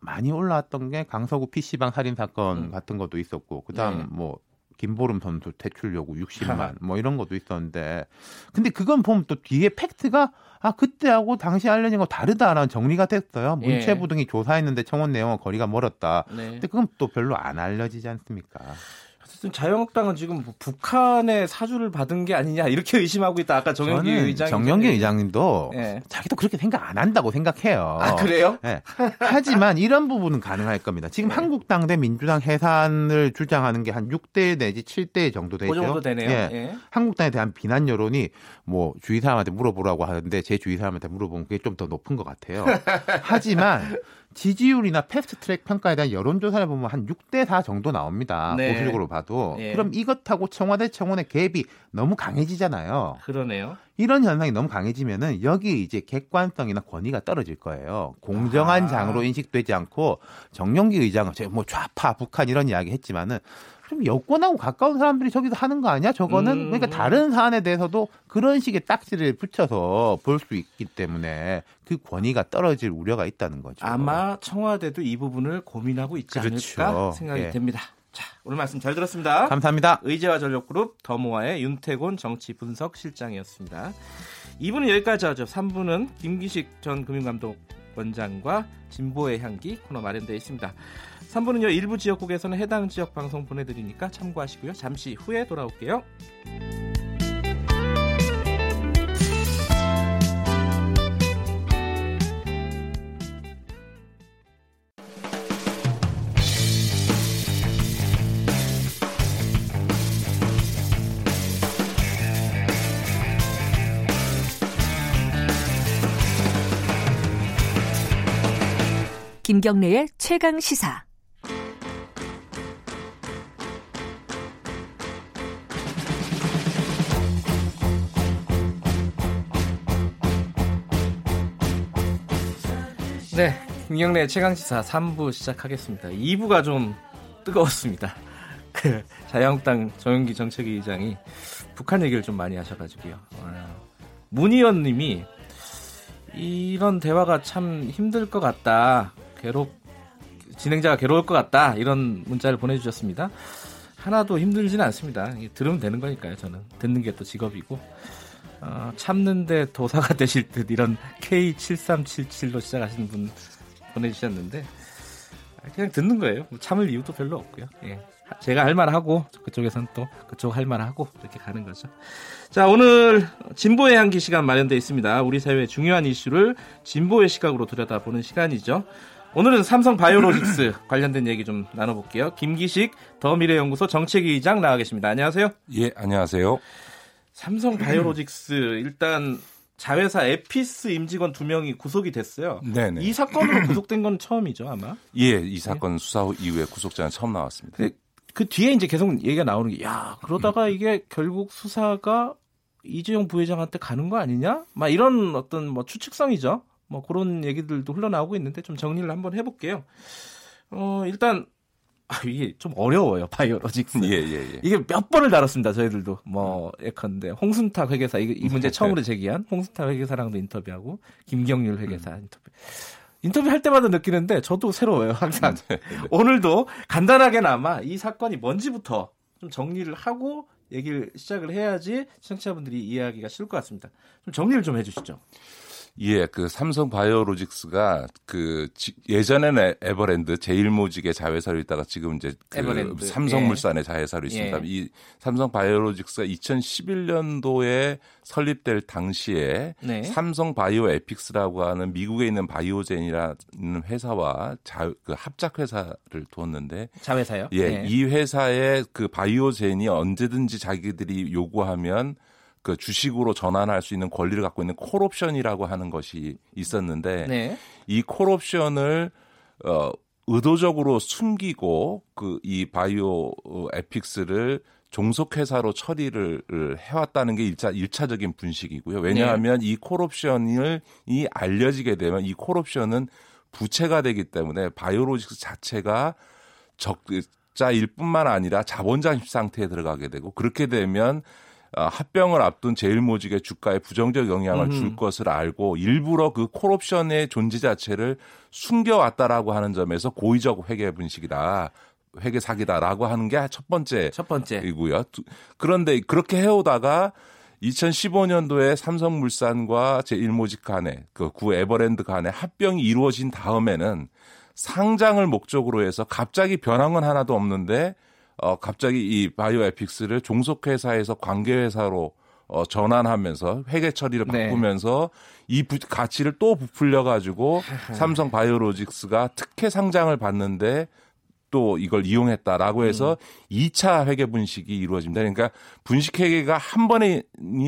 많이 올라왔던 게 강서구 PC방 살인 사건 음. 같은 것도 있었고 그다음 네. 뭐 김보름 선수 퇴출 요구 60만 뭐 이런 것도 있었는데 근데 그건 보면 또 뒤에 팩트가 아 그때하고 당시 알려진 거 다르다라는 정리가 됐어요. 문체부 등이 조사했는데 청원 내용은 거리가 멀었다. 네. 근데 그건 또 별로 안 알려지지 않습니까? 어쨌든 자유한국당은 지금 뭐 북한의 사주를 받은 게 아니냐 이렇게 [LAUGHS] 의심하고 있다. 아까 정영기 의장 정영기 의장님도 네. 자기도 그렇게 생각 안 한다고 생각해요. 아 그래요? 네. 하지만 이런 부분은 가능할 겁니다. 지금 네. 한국당 대 민주당 해산을 주장하는 게 한 6대 내지 7대 정도 되죠. 그 정도 되네요. 예. 예. 한국당에 대한 비난 여론이 뭐 주위 사람한테 물어보라고 하는데 제 주위 사람한테 물어보면 그게 좀 더 높은 것 같아요. [LAUGHS] 하지만 지지율이나 패스트트랙 평가에 대한 여론조사를 보면 한 6대 4 정도 나옵니다. 네. 보수적으로 봐도. 예. 그럼 이것하고 청와대 청원의 갭이 너무 강해지잖아요. 그러네요. 이런 현상이 너무 강해지면은 여기 이제 객관성이나 권위가 떨어질 거예요. 공정한 아. 장으로 인식되지 않고 정용기 의장은 뭐 좌파 북한 이런 이야기 했지만은 좀 여권하고 가까운 사람들이 저기서 하는 거 아니야? 저거는 음. 그러니까 다른 사안에 대해서도 그런 식의 딱지를 붙여서 볼 수 있기 때문에 그 권위가 떨어질 우려가 있다는 거죠. 아마 청와대도 이 부분을 고민하고 있지 그렇죠. 않을까 생각이 예. 됩니다. 자, 오늘 말씀 잘 들었습니다. 감사합니다. 의제와 전력그룹 더모아의 윤태곤 정치 분석 실장이었습니다. 2부는 여기까지 하죠. 3부는 김기식 전 금융감독 원장과 진보의 향기 코너 마련되어 있습니다. 3부는요. 일부 지역국에서는 해당 지역 방송 보내드리니까 참고하시고요. 잠시 후에 돌아올게요. 김경래의 최강 시사. 네, 김경래 최강시사 3부 시작하겠습니다. 2부가 좀 뜨거웠습니다. [LAUGHS] 그 자유한국당 정영기 정책위 의장이 북한 얘기를 좀 많이 하셔가지고요. 문 의원님이 이런 대화가 참 힘들 것 같다. 괴롭 진행자가 괴로울 것 같다. 이런 문자를 보내주셨습니다. 하나도 힘들지는 않습니다. 들으면 되는 거니까요. 저는 듣는 게 또 직업이고 어, 참는데 도사가 [LAUGHS] 되실 듯 이런 K7377로 시작하시는 분 보내주셨는데 그냥 듣는 거예요. 뭐 참을 이유도 별로 없고요. 예. 제가 할 말하고 그쪽에선 또 그쪽 할 말하고 이렇게 가는 거죠. 자 오늘 진보의 향기 시간 마련되어 있습니다. 우리 사회의 중요한 이슈를 진보의 시각으로 들여다보는 시간이죠. 오늘은 삼성 바이오로직스 [CLEARS THROAT] 관련된 얘기 좀 나눠볼게요. 김기식 더 미래연구소 정책위 의장 나와 계십니다. 안녕하세요. 예, 안녕하세요. 삼성 바이오로직스 일단 자회사 에피스 임직원 두 명이 구속이 됐어요. 네네. 이 사건으로 [CLEARS THROAT] 구속된 건 처음이죠, 아마? 예, 이 사건 네. 수사 이후에 구속자는 처음 나왔습니다. 네, 그 뒤에 이제 계속 얘기가 나오는 게, 야, 그러다가 이게 결국 수사가 이재용 부회장한테 가는 거 아니냐? 막 이런 어떤 뭐 추측성이죠. 뭐 그런 얘기들도 흘러나오고 있는데 좀 정리를 한번 해볼게요. 어, 일단 아, 이게 좀 어려워요 바이오로직스. 예, 예, 예. 이게 몇 번을 다뤘습니다 저희들도 뭐 예컨대 홍순탁 회계사 이, 이 문제 [LAUGHS] 처음으로 제기한 홍순탁 회계사랑도 인터뷰하고 김경률 회계사 음. 인터뷰. 인터뷰 할 때마다 느끼는데 저도 새로워요 항상. [LAUGHS] 네, 네. 오늘도 간단하게나마 이 사건이 뭔지부터 좀 정리를 하고 얘기를 시작을 해야지 시청자분들이 이해하기가 쉬울 것 같습니다. 좀 정리를 좀 해주시죠. 예, 그 삼성 바이오로직스가 그 예전에는 에버랜드 제일모직의 자회사로 있다가 지금 이제 그 에버랜드. 삼성물산의 예. 자회사로 있습니다. 예. 이 삼성 바이오로직스가 2011년도에 설립될 당시에 네. 삼성 바이오 에피스라고 하는 미국에 있는 바이오젠이라는 회사와 자, 그 합작 회사를 두었는데 자회사요? 예, 네. 이 회사의 그 바이오젠이 언제든지 자기들이 요구하면 그 주식으로 전환할 수 있는 권리를 갖고 있는 콜옵션이라고 하는 것이 있었는데 네. 이 콜옵션을 어 의도적으로 숨기고 그 이 바이오 에픽스를 종속회사로 처리를 해왔다는 게 1차, 1차적인 분식이고요. 왜냐하면 네. 이 콜옵션을 이 알려지게 되면 이 콜옵션은 부채가 되기 때문에 바이오로직스 자체가 적자일 뿐만 아니라 자본장입 상태에 들어가게 되고 그렇게 되면 어, 합병을 앞둔 제일모직의 주가에 부정적 영향을 음. 줄 것을 알고 일부러 그 콜옵션의 존재 자체를 숨겨왔다라고 하는 점에서 고의적 회계 분식이다. 회계 사기다라고 하는 게 첫 번째 첫 번째이고요. 그런데 그렇게 해오다가 2015년도에 삼성물산과 제1모직 간에 그구 에버랜드 간에 합병이 이루어진 다음에는 상장을 목적으로 해서 갑자기 변한 건 하나도 없는데 어, 갑자기 이 바이오 에픽스를 종속회사에서 관계회사로 어, 전환하면서 회계 처리를 네. 바꾸면서 네. 이 부, 가치를 또 부풀려 가지고 [LAUGHS] 삼성 바이오로직스가 특혜 상장을 받는데 또 이걸 이용했다라고 해서 음. 2차 회계 분식이 이루어집니다. 그러니까 분식 회계가 한 번에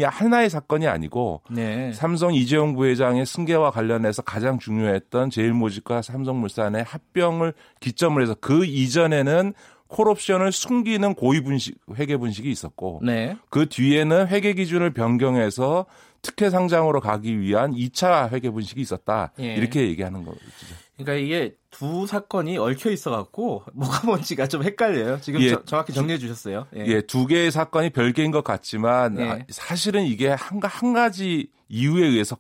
하나의 사건이 아니고 네. 삼성 이재용 부회장의 승계와 관련해서 가장 중요했던 제일모직과 삼성물산의 합병을 기점으로 해서 그 이전에는 콜옵션을 숨기는 고의 분식 회계 분식이 있었고 네. 그 뒤에는 회계 기준을 변경해서 특혜 상장으로 가기 위한 2차 회계 분식이 있었다. 예. 이렇게 얘기하는 거죠. 그러니까 이게 두 사건이 얽혀 있어 갖고 뭐가 뭔지가 좀 헷갈려요. 지금 예, 저, 정확히 정리해 주셨어요. 예. 예. 두 개의 사건이 별개인 것 같지만 예. 아, 사실은 이게 한, 한 가지 이유에 의해서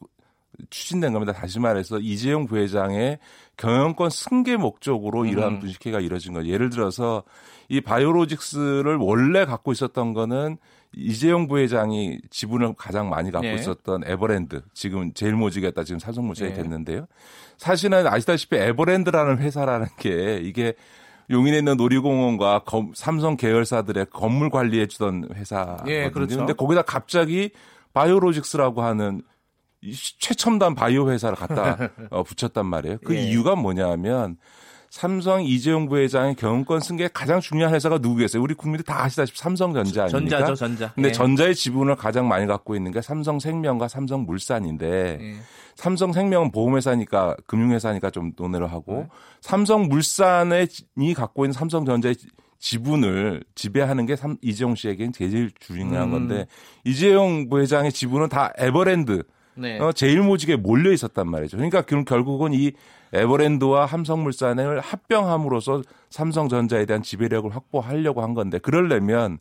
추진된 겁니다. 다시 말해서 이재용 부회장의 경영권 승계 목적으로 음. 이러한 분식회가 이뤄진 거예요. 예를 들어서 이 바이오로직스를 원래 갖고 있었던 거는 이재용 부회장이 지분을 가장 많이 갖고 네. 있었던 에버랜드 지금 제일 모직했다 지금 삼성물산이 네. 됐는데요. 사실은 아시다시피 에버랜드라는 회사라는 게 이게 용인에 있는 놀이공원과 검, 삼성 계열사들의 건물 관리해 주던 회사거든요. 예, 그렇죠. 근데 거기다 갑자기 바이오로직스라고 하는 최첨단 바이오 회사를 갖다 [LAUGHS] 어, 붙였단 말이에요. 그 예. 이유가 뭐냐면 삼성 이재용 부회장의 경영권 승계에 가장 중요한 회사가 누구겠어요? 우리 국민들 다 아시다시피 삼성전자 아닙니까? 전자죠, 전자. 근데 예. 전자의 지분을 가장 많이 갖고 있는 게 삼성생명과 삼성물산인데 예. 삼성생명은 보험회사니까 금융회사니까 좀 논의를 하고 네. 삼성물산이 갖고 있는 삼성전자의 지분을 지배하는 게 삼, 이재용 씨에게는 제일 중요한 음. 건데 이재용 부회장의 지분은 다 에버랜드 네. 어, 제일 모직에 몰려 있었단 말이죠. 그러니까 그럼 결국은 이 에버랜드와 삼성물산을 합병함으로써 삼성전자에 대한 지배력을 확보하려고 한 건데 그러려면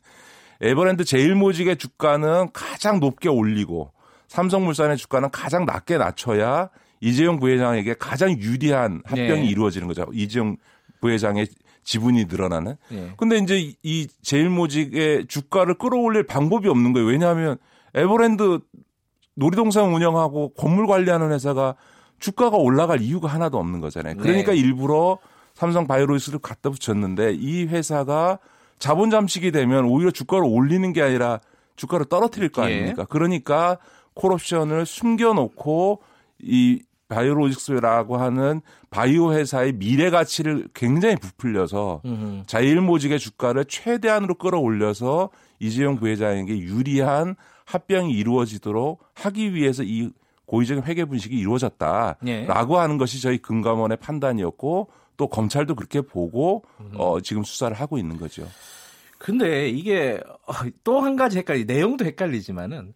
에버랜드 제일 모직의 주가는 가장 높게 올리고 삼성물산의 주가는 가장 낮게 낮춰야 이재용 부회장에게 가장 유리한 합병이 네. 이루어지는 거죠. 이재용 부회장의 지분이 늘어나는. 네. 근데 이제 이 제일모직의 주가를 끌어올릴 방법이 없는 거예요. 왜냐하면 에버랜드 놀이동산 운영하고 건물 관리하는 회사가 주가가 올라갈 이유가 하나도 없는 거잖아요. 그러니까 네. 일부러 삼성 바이오로이스를 갖다 붙였는데 이 회사가 자본 잠식이 되면 오히려 주가를 올리는 게 아니라 주가를 떨어뜨릴 거 예. 아닙니까? 예. 그러니까 콜옵션을 숨겨놓고 이 바이오로직스라고 하는 바이오 회사의 미래 가치를 굉장히 부풀려서 음흠. 자일모직의 주가를 최대한으로 끌어올려서 이재용 부회장에게 유리한 합병이 이루어지도록 하기 위해서 이 고의적인 회계 분식이 이루어졌다라고 예. 하는 것이 저희 금감원의 판단이었고 또 검찰도 그렇게 보고 어, 지금 수사를 하고 있는 거죠. 근데 이게 어, 또한 가지 헷갈리 내용도 헷갈리지만은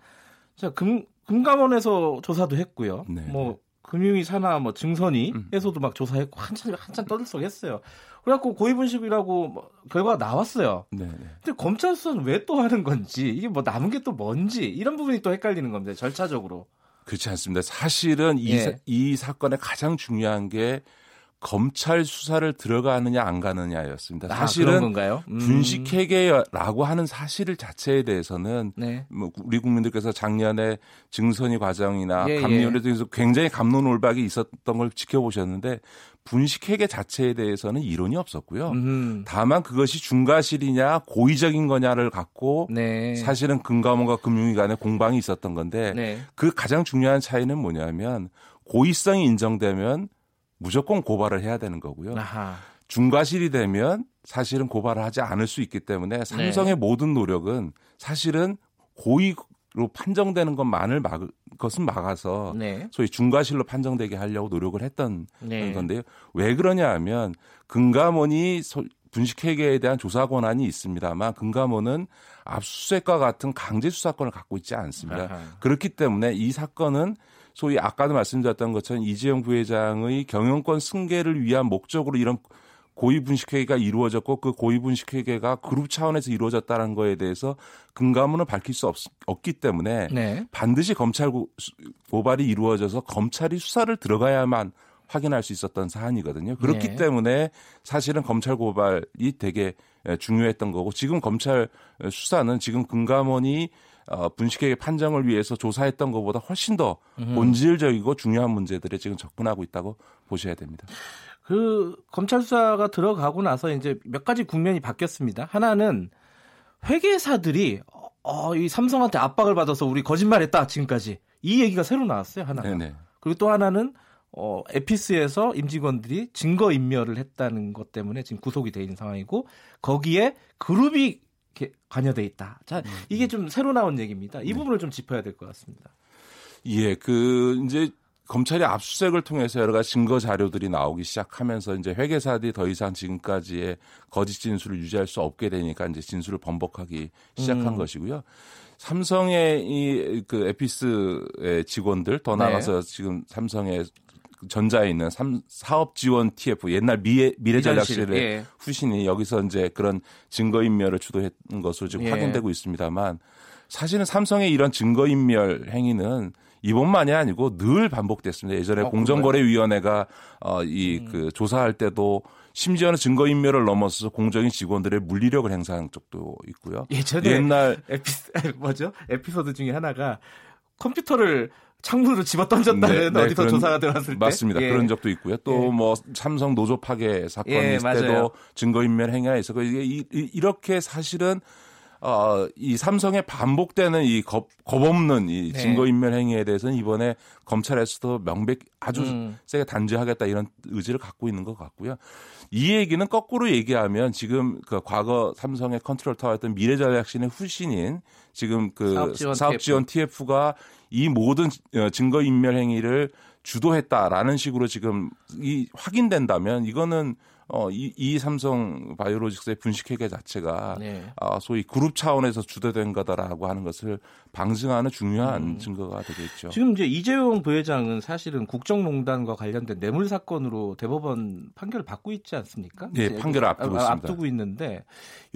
자, 금 금감원에서 조사도 했고요. 네. 뭐 금융위 산하 뭐 증선위에서도 음. 막 조사했고 한참 한참 떠들썩했어요. 그래갖고 고의분식이라고 뭐 결과가 나왔어요. 네, 네. 근데 검찰 수사는 왜 또 하는 건지 이게 뭐 남은 게 또 뭔지 이런 부분이 또 헷갈리는 겁니다. 절차적으로. 그렇지 않습니다. 사실은 이, 예. 이 사건의 가장 중요한 게 검찰 수사를 들어가느냐 안 가느냐였습니다. 아, 사실은 음. 분식회계라고 하는 사실 자체에 대해서는 네. 뭐 우리 국민들께서 작년에 증선이 과정이나 예, 감리원에 대해서 예. 굉장히 감론올박이 있었던 걸 지켜보셨는데 분식회계 자체에 대해서는 이론이 없었고요. 음. 다만 그것이 중과실이냐 고의적인 거냐를 갖고 네. 사실은 금감원과 금융위 간에 공방이 있었던 건데 네. 그 가장 중요한 차이는 뭐냐면 고의성이 인정되면 무조건 고발을 해야 되는 거고요. 아하. 중과실이 되면 사실은 고발을 하지 않을 수 있기 때문에 삼성의 네. 모든 노력은 사실은 고의로 판정되는 것만을 막 것은 막아서 네. 소위 중과실로 판정되게 하려고 노력을 했던 네. 건데요. 왜 그러냐 하면 금감원이 분식회계에 대한 조사 권한이 있습니다만 금감원은 압수수색과 같은 강제 수사권을 갖고 있지 않습니다. 아하. 그렇기 때문에 이 사건은 소위 아까도 말씀드렸던 것처럼 이재용 부회장의 경영권 승계를 위한 목적으로 이런 고위 분식회계가 이루어졌고 그 고위 분식회계가 그룹 차원에서 이루어졌다는 거에 대해서 근거문을 밝힐 수 없, 없기 때문에 네. 반드시 검찰 고 발이 이루어져서 검찰이 수사를 들어가야만 확인할 수 있었던 사안이거든요. 그렇기 네. 때문에 사실은 검찰 고발이 되게 중요했던 거고 지금 검찰 수사는 지금 금감원이 어, 분식회계 판정을 위해서 조사했던 것보다 훨씬 더 본질적이고 중요한 문제들에 지금 접근하고 있다고 보셔야 됩니다. 그 검찰 수사가 들어가고 나서 이제 몇 가지 국면이 바뀌었습니다. 하나는 회계사들이 어, 이 삼성한테 압박을 받아서 우리 거짓말했다 지금까지 이 얘기가 새로 나왔어요 하나. 네네. 그리고 또 하나는 어, 에피스에서 임직원들이 증거 인멸을 했다는 것 때문에 지금 구속이 돼 있는 상황이고 거기에 그룹이 관여돼 있다. 자, 음, 이게 음. 좀 새로 나온 얘기입니다. 이 네. 부분을 좀 짚어야 될 것 같습니다. 예, 그 이제 검찰이 압수수색을 통해서 여러 가지 증거 자료들이 나오기 시작하면서 이제 회계사들이 더 이상 지금까지의 거짓 진술을 유지할 수 없게 되니까 이제 진술을 번복하기 시작한 음. 것이고요. 삼성의 이 그 에피스의 직원들 더 네. 나가서 네. 지금 삼성의 전자에 있는 삼, 사업 지원 TF 옛날 미래 미래 전략실의 예. 후신이 여기서 이제 그런 증거 인멸을 주도했던 것으로 지금 예. 확인되고 있습니다만 사실은 삼성의 이런 증거 인멸 행위는 이번만이 아니고 늘 반복됐습니다. 예전에 어, 공정거래위원회가 어, 이그 음. 조사할 때도 심지어는 증거인멸을 넘어서서 공정인 직원들의 물리력을 행사한 적도 있고요. 예전에 옛날 에피 [LAUGHS] 뭐죠? 에피소드 중에 하나가 컴퓨터를 창문으로 집어 던졌다는 네, 어디서 네, 조사가 들어왔을 때 맞습니다. 예. 그런 적도 있고요. 또뭐 예. 삼성 노조 파괴 사건이 예, 있을 때도 증거인멸 행위가 있었고 이게 이, 이렇게 사실은 어, 이 삼성의 반복되는 이 겁, 겁 없는 이 네. 증거인멸 행위에 대해서는 이번에 검찰에서도 명백 아주 음. 세게 단죄하겠다 이런 의지를 갖고 있는 것 같고요. 이 얘기는 거꾸로 얘기하면 지금 그 과거 삼성의 컨트롤 타워였던 미래전략실의 후신인 지금 그 사업지원, 사업지원 TF. 가이 모든 어, 증거 인멸 행위를 주도했다라는 식으로 지금 이 확인된다면 이거는 어, 이, 이 삼성 바이오로직스의 분식회계 자체가 네. 아, 소위 그룹 차원에서 주도된 거다라고 하는 것을 방증하는 중요한 음. 증거가 되겠죠. 지금 이제 이재용 부회장은 사실은 국정농단과 관련된 뇌물 사건으로 대법원 판결을 받고 있지 않습니까? 네, 판결을 앞두고 있습니다. 앞두고 있는데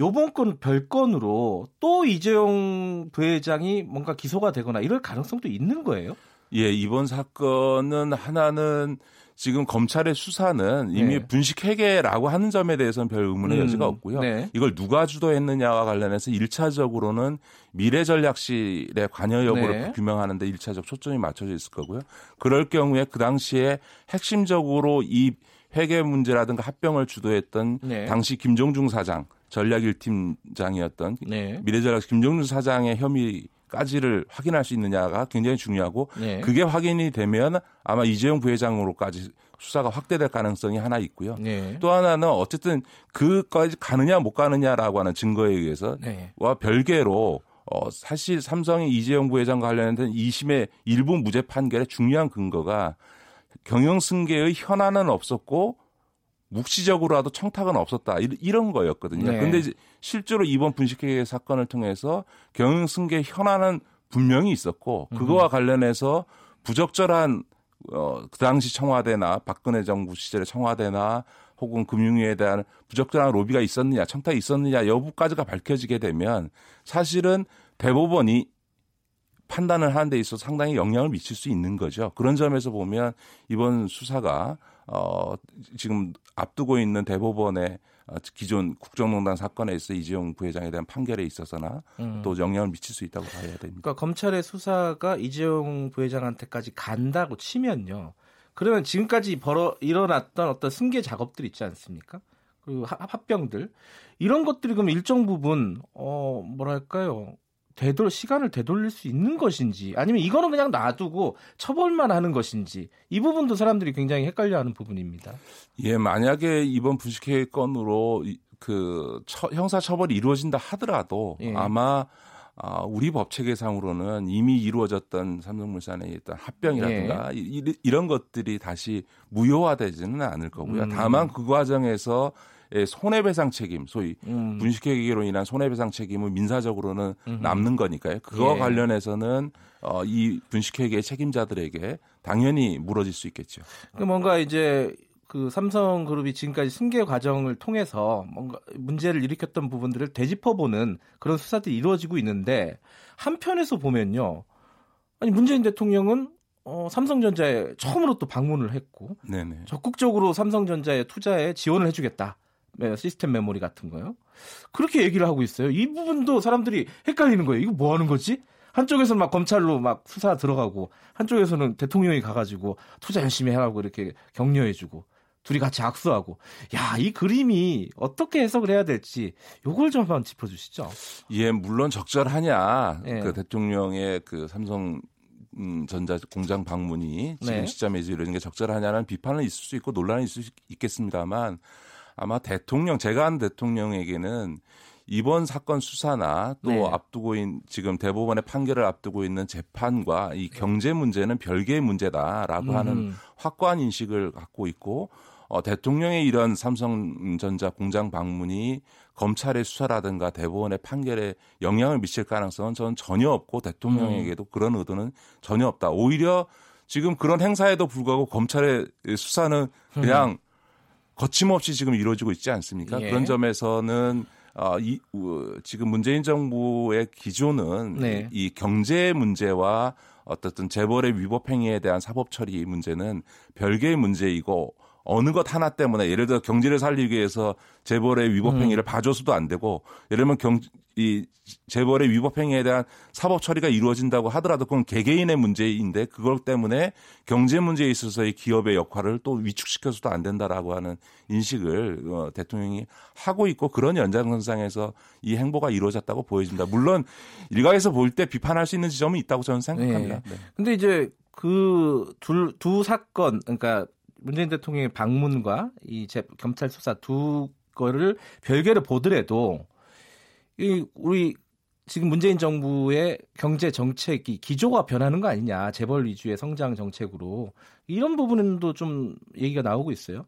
요번 건 별건으로 또 이재용 부회장이 뭔가 기소가 되거나 이럴 가능성도 있는 거예요? 예, 이번 사건은 하나는 지금 검찰의 수사는 이미 네. 분식 회계라고 하는 점에 대해서는 별 의문의 음, 여지가 없고요. 네. 이걸 누가 주도했느냐와 관련해서 1차적으로는 미래전략실의 관여 여부를 네. 규명하는데 1차적 초점이 맞춰져 있을 거고요. 그럴 경우에 그 당시에 핵심적으로 이 회계 문제라든가 합병을 주도했던 네. 당시 김종중 사장 전략 1팀장이었던 네. 미래전략 김종중 사장의 혐의 까지를 확인할 수 있느냐가 굉장히 중요하고 네. 그게 확인이 되면 아마 이재용 부회장으로까지 수사가 확대될 가능성이 하나 있고요. 네. 또 하나는 어쨌든 그까지 가느냐 못 가느냐라고 하는 증거에 의해서 네. 와 별개로 어 사실 삼성의 이재용 부회장 관련된 2심의 일부 무죄 판결의 중요한 근거가 경영 승계의 현안은 없었고 묵시적으로라도 청탁은 없었다 이런 거였거든요. 그런데 네. 실제로 이번 분식회계 사건을 통해서 경영 승계 현안은 분명히 있었고 그거와 관련해서 부적절한 어, 그 당시 청와대나 박근혜 정부 시절의 청와대나 혹은 금융위에 대한 부적절한 로비가 있었느냐, 청탁이 있었느냐 여부까지가 밝혀지게 되면 사실은 대법원이 판단을 하는 데 있어서 상당히 영향을 미칠 수 있는 거죠. 그런 점에서 보면 이번 수사가 어, 지금 앞두고 있는 대법원의 어, 기존 국정농단 사건에 있어 이재용 부회장에 대한 판결에 있어서나 음. 또 영향을 미칠 수 있다고 봐야 됩니다. 그러니까 검찰의 수사가 이재용 부회장한테까지 간다고 치면요. 그러면 지금까지 벌어 일어났던 어떤 승계 작업들 있지 않습니까? 그리고 합병들 이런 것들이 그럼 일정 부분 어 뭐랄까요 되돌 시간을 되돌릴 수 있는 것인지 아니면 이거는 그냥 놔두고 처벌만 하는 것인지 이 부분도 사람들이 굉장히 헷갈려하는 부분입니다. 예, 만약에 이번 부식회 건으로 그 처, 형사 처벌이 이루어진다 하더라도 예. 아마 아, 우리 법 체계상으로는 이미 이루어졌던 삼성물산의 어떤 합병이라든가 예. 이, 이런 것들이 다시 무효화되지는 않을 거고요. 음. 다만 그 과정에서 손해배상 책임, 소위 음. 분식회계로 인한 손해배상 책임은 민사적으로는 음. 남는 거니까요. 그와 예. 관련해서는 어, 이 분식회계 책임자들에게 당연히 물어질 수 있겠죠. 그 뭔가 이제 그 삼성그룹이 지금까지 승계 과정을 통해서 뭔가 문제를 일으켰던 부분들을 되짚어보는 그런 수사들이 이루어지고 있는데 한편에서 보면요. 아니 문재인 대통령은 어, 삼성전자에 처음으로 또 방문을 했고 네네. 적극적으로 삼성전자의 투자에 지원을 해주겠다. 네, 시스템 메모리 같은 거요. 그렇게 얘기를 하고 있어요. 이 부분도 사람들이 헷갈리는 거예요. 이거 뭐 하는 거지? 한쪽에서는 막 검찰로 막 수사 들어가고 한쪽에서는 대통령이 가가지고 투자 열심히 해라고 이렇게 격려해주고 둘이 같이 악수하고 야 이 그림이 어떻게 해석을 해야 될지 요걸 좀 한번 짚어주시죠. 예, 물론 적절하냐 예. 그 대통령의 그 삼성 음, 전자 공장 방문이 지금 네. 시점에 이런 게 적절하냐는 비판은 있을 수 있고 논란이 있을 수 있겠습니다만 아마 대통령 제가 한 대통령에게는 이번 사건 수사나 또 네. 앞두고 있는 지금 대법원의 판결을 앞두고 있는 재판과 이 경제 문제는 별개의 문제다라고 음. 하는 확고한 인식을 갖고 있고 어, 대통령의 이런 삼성전자 공장 방문이 검찰의 수사라든가 대법원의 판결에 영향을 미칠 가능성은 저는 전혀 없고 대통령에게도 음. 그런 의도는 전혀 없다. 오히려 지금 그런 행사에도 불구하고 검찰의 수사는 그냥 음. 거침없이 지금 이루어지고 있지 않습니까? 예. 그런 점에서는 어, 이, 어, 지금 문재인 정부의 기조는 네. 이 경제 문제와 어떻든 재벌의 위법 행위에 대한 사법 처리 문제는 별개의 문제이고 어느 것 하나 때문에 예를 들어 경제를 살리기 위해서 재벌의 위법 음. 행위를 음. 봐줘서도 안 되고 예를 들면 경, 이 재벌의 위법 행위에 대한 사법 처리가 이루어진다고 하더라도 그건 개개인의 문제인데 그것 때문에 경제 문제에 있어서의 기업의 역할을 또 위축시켜서도 안 된다라고 하는 인식을 어, 대통령이 하고 있고 그런 연장선상에서 이 행보가 이루어졌다고 보여집니다. 물론 일각에서 볼 때 비판할 수 있는 지점은 있다고 저는 생각합니다. 네. 네. 근데 이제 그 둘 두 사건 그러니까 문재인 대통령의 방문과 이 검찰 수사 두 거를 별개로 보더라도 이 우리 지금 문재인 정부의 경제 정책이 기조가 변하는 거 아니냐 재벌 위주의 성장 정책으로 이런 부분도 좀 얘기가 나오고 있어요.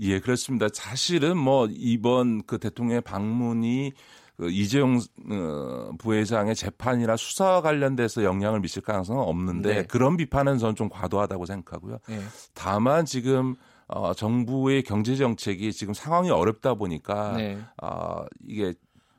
예, 그렇습니다. 사실은 뭐 이번 그 대통령의 방문이 그 이재용 어, 부회장의 재판이나 수사와 관련돼서 영향을 미칠 가능성은 없는데 네. 그런 비판은 저는 좀 과도하다고 생각하고요. 네. 다만 지금 어, 정부의 경제 정책이 지금 상황이 어렵다 보니까 네. 어, 이게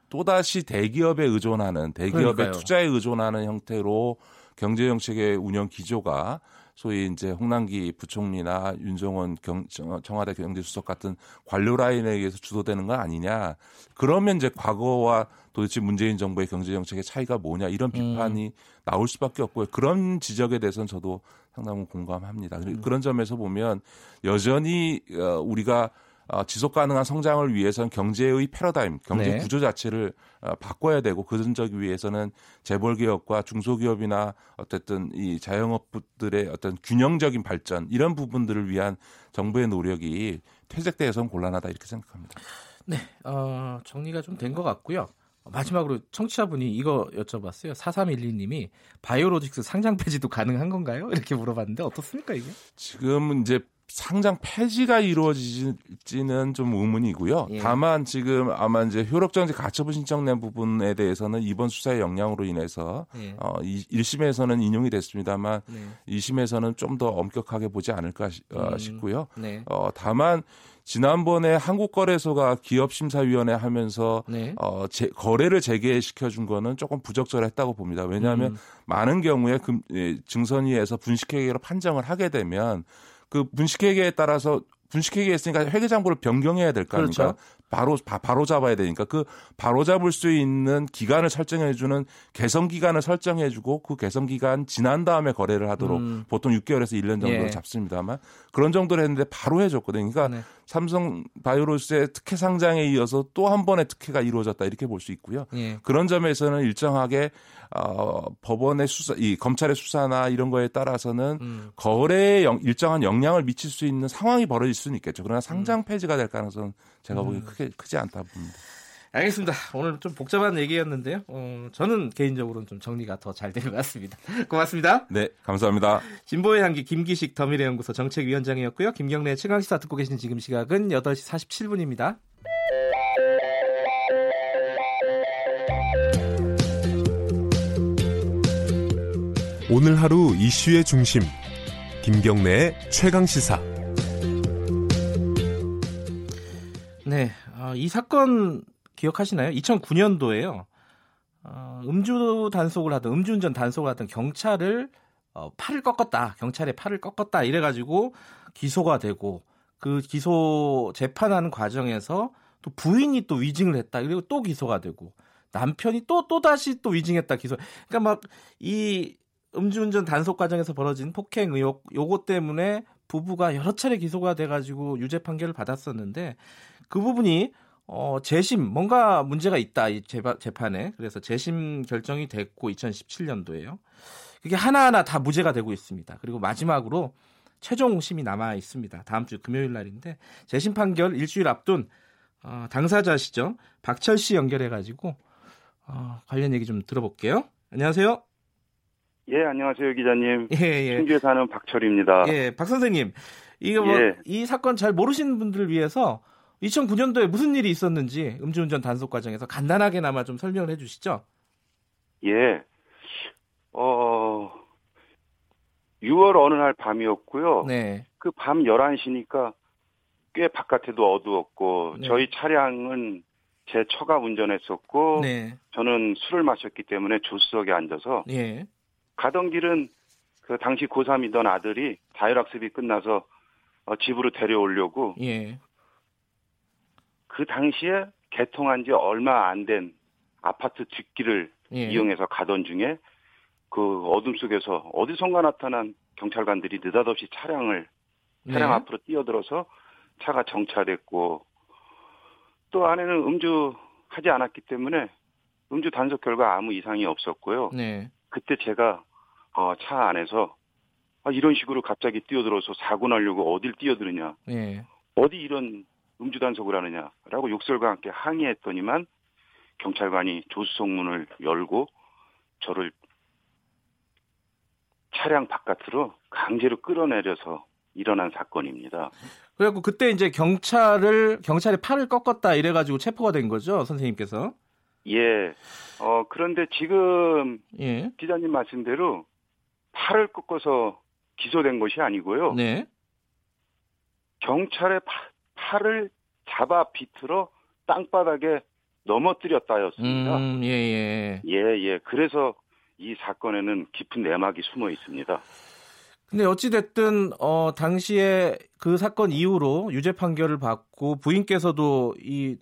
또다시 대기업에 의존하는 대기업의 그러니까요. 투자에 의존하는 형태로 경제 정책의 운영 기조가 소위 이제 홍남기 부총리나 윤정원 경, 청와대 경제수석 같은 관료 라인에 의해서 주도되는 건 아니냐. 그러면 이제 과거와 도대체 문재인 정부의 경제 정책의 차이가 뭐냐 이런 음. 비판이 음. 나올 수밖에 없고요. 그런 지적에 대해서는 저도 상당히 공감합니다. 음. 그런 점에서 보면 여전히 어, 우리가 어, 지속 가능한 성장을 위해서는 경제의 패러다임, 경제 네. 구조 자체를 어, 바꿔야 되고 그전적 위해서는 재벌 기업과 중소기업이나 어쨌든 이 자영업들의 어떤 균형적인 발전 이런 부분들을 위한 정부의 노력이 퇴색돼서는 곤란하다 이렇게 생각합니다. 네, 어, 정리가 좀 된 것 같고요. 마지막으로 청취자분이 이거 여쭤봤어요. 4312님이 바이오로직스 상장 폐지도 가능한 건가요? 이렇게 물어봤는데 어떻습니까 이게? 지금 이제 상장 폐지가 이루어지지는 좀 의문이고요. 예. 다만 지금 아마 이제 효력정지 가처분 신청 낸 부분에 대해서는 이번 수사의 영향으로 인해서 예. 어, 1심에서는 인용이 됐습니다만 네. 2심에서는 좀 더 엄격하게 보지 않을까 어, 음. 싶고요. 네. 어, 다만 지난번에 한국거래소가 기업심사위원회 하면서 네. 어, 제, 거래를 재개시켜 준 거는 조금 부적절했다고 봅니다. 왜냐하면 음. 많은 경우에 금, 예, 증선위에서 분식회계로 판정을 하게 되면 그 분식회계에 따라서 분식회계 했으니까 회계장부를 변경해야 될 거 아닙니까? 그렇죠. 바로 바로 잡아야 되니까 그 바로 잡을 수 있는 기간을 설정해 주는 개선 기간을 설정해 주고 그 개선 기간 지난 다음에 거래를 하도록 음. 보통 6개월에서 1년 정도 예. 잡습니다만 그런 정도를 했는데 바로 해 줬거든요. 그러니까 네. 삼성 바이오로스의 특혜 상장에 이어서 또 한 번의 특혜가 이루어졌다 이렇게 볼 수 있고요. 예. 그런 점에서는 일정하게 어, 법원의 수사, 이 검찰의 수사나 이런 거에 따라서는 음. 거래에 영, 일정한 영향을 미칠 수 있는 상황이 벌어질 수는 있겠죠. 그러나 상장 음. 폐지가 될 가능성은 제가 보기엔 음. 크게 크지 않다 봅니다. 알겠습니다. 오늘 좀 복잡한 얘기였는데요. 어, 저는 개인적으로는 좀 정리가 더 잘 된 것 같습니다. [LAUGHS] 고맙습니다. 네, 감사합니다. 진보의 향기 김기식 더미래연구소 정책위원장이었고요. 김경래 최강시사 듣고 계신 지금 시각은 8시 47분입니다. 오늘 하루 이슈의 중심 김경래의 최강시사 네, 어, 이 사건 기억하시나요? 2009년도에요. 어, 음주 단속을 하던 음주운전 단속을 하던 경찰을 어, 팔을 꺾었다. 경찰의 팔을 꺾었다. 이래가지고 기소가 되고 그 기소 재판하는 과정에서 또 부인이 또 위증을 했다. 그리고 또 기소가 되고 남편이 또 또 다시 또 위증했다 기소. 그러니까 막 이 음주운전 단속 과정에서 벌어진 폭행 의혹 요거 때문에 부부가 여러 차례 기소가 돼가지고 유죄 판결을 받았었는데 그 부분이 어, 재심, 뭔가 문제가 있다, 이 재판에. 그래서 재심 결정이 됐고, 2017년도에요. 그게 하나하나 다 무죄가 되고 있습니다. 그리고 마지막으로 최종 심이 남아 있습니다. 다음 주 금요일 날인데, 재심 판결 일주일 앞둔 어, 당사자시죠. 박철 씨 연결해가지고 어, 관련 얘기 좀 들어볼게요. 안녕하세요. 예, 안녕하세요, 기자님. 예, 예. 충주에 사는 박철입니다. 예, 박 선생님. 이거 뭐, 예. 이 사건 잘 모르시는 분들을 위해서 2009년도에 무슨 일이 있었는지 음주운전 단속 과정에서 간단하게나마 좀 설명을 해 주시죠. 예. 어, 6월 어느 날 밤이었고요. 네. 그 밤 11시니까 꽤 바깥에도 어두웠고, 네. 저희 차량은 제 처가 운전했었고, 네. 저는 술을 마셨기 때문에 조수석에 앉아서, 예. 가던 길은 그 당시 고3이던 아들이 자율학습이 끝나서 어, 집으로 데려오려고, 예. 그 당시에 개통한 지 얼마 안 된 아파트 뒷길을 예. 이용해서 가던 중에 그 어둠 속에서 어디선가 나타난 경찰관들이 느닷없이 차량을 차량 네. 앞으로 뛰어들어서 차가 정차됐고 또 안에는 음주하지 않았기 때문에 음주 단속 결과 아무 이상이 없었고요. 네. 그때 제가 어, 차 안에서 아, 이런 식으로 갑자기 뛰어들어서 사고 나려고 어딜 뛰어드느냐. 네. 어디 이런 음주 단속을 하느냐라고 욕설과 함께 항의했더니만 경찰관이 조수석 문을 열고 저를 차량 바깥으로 강제로 끌어내려서 일어난 사건입니다. 그래갖고 그때 이제 경찰을 경찰이 팔을 꺾었다 이래가지고 체포가 된 거죠, 선생님께서? 예. 어 그런데 지금 예. 기자님 말씀대로 팔을 꺾어서 기소된 것이 아니고요. 네. 경찰의 파, 팔을 잡아 비틀어 땅바닥에 넘어뜨렸다였습니다. 음, 예, 예. 예, 예. 그래서 이 사건에는 깊은 내막이 숨어 있습니다. 근데 어찌됐든, 어, 당시에 그 사건 이후로 유죄 판결을 받고 부인께서도 이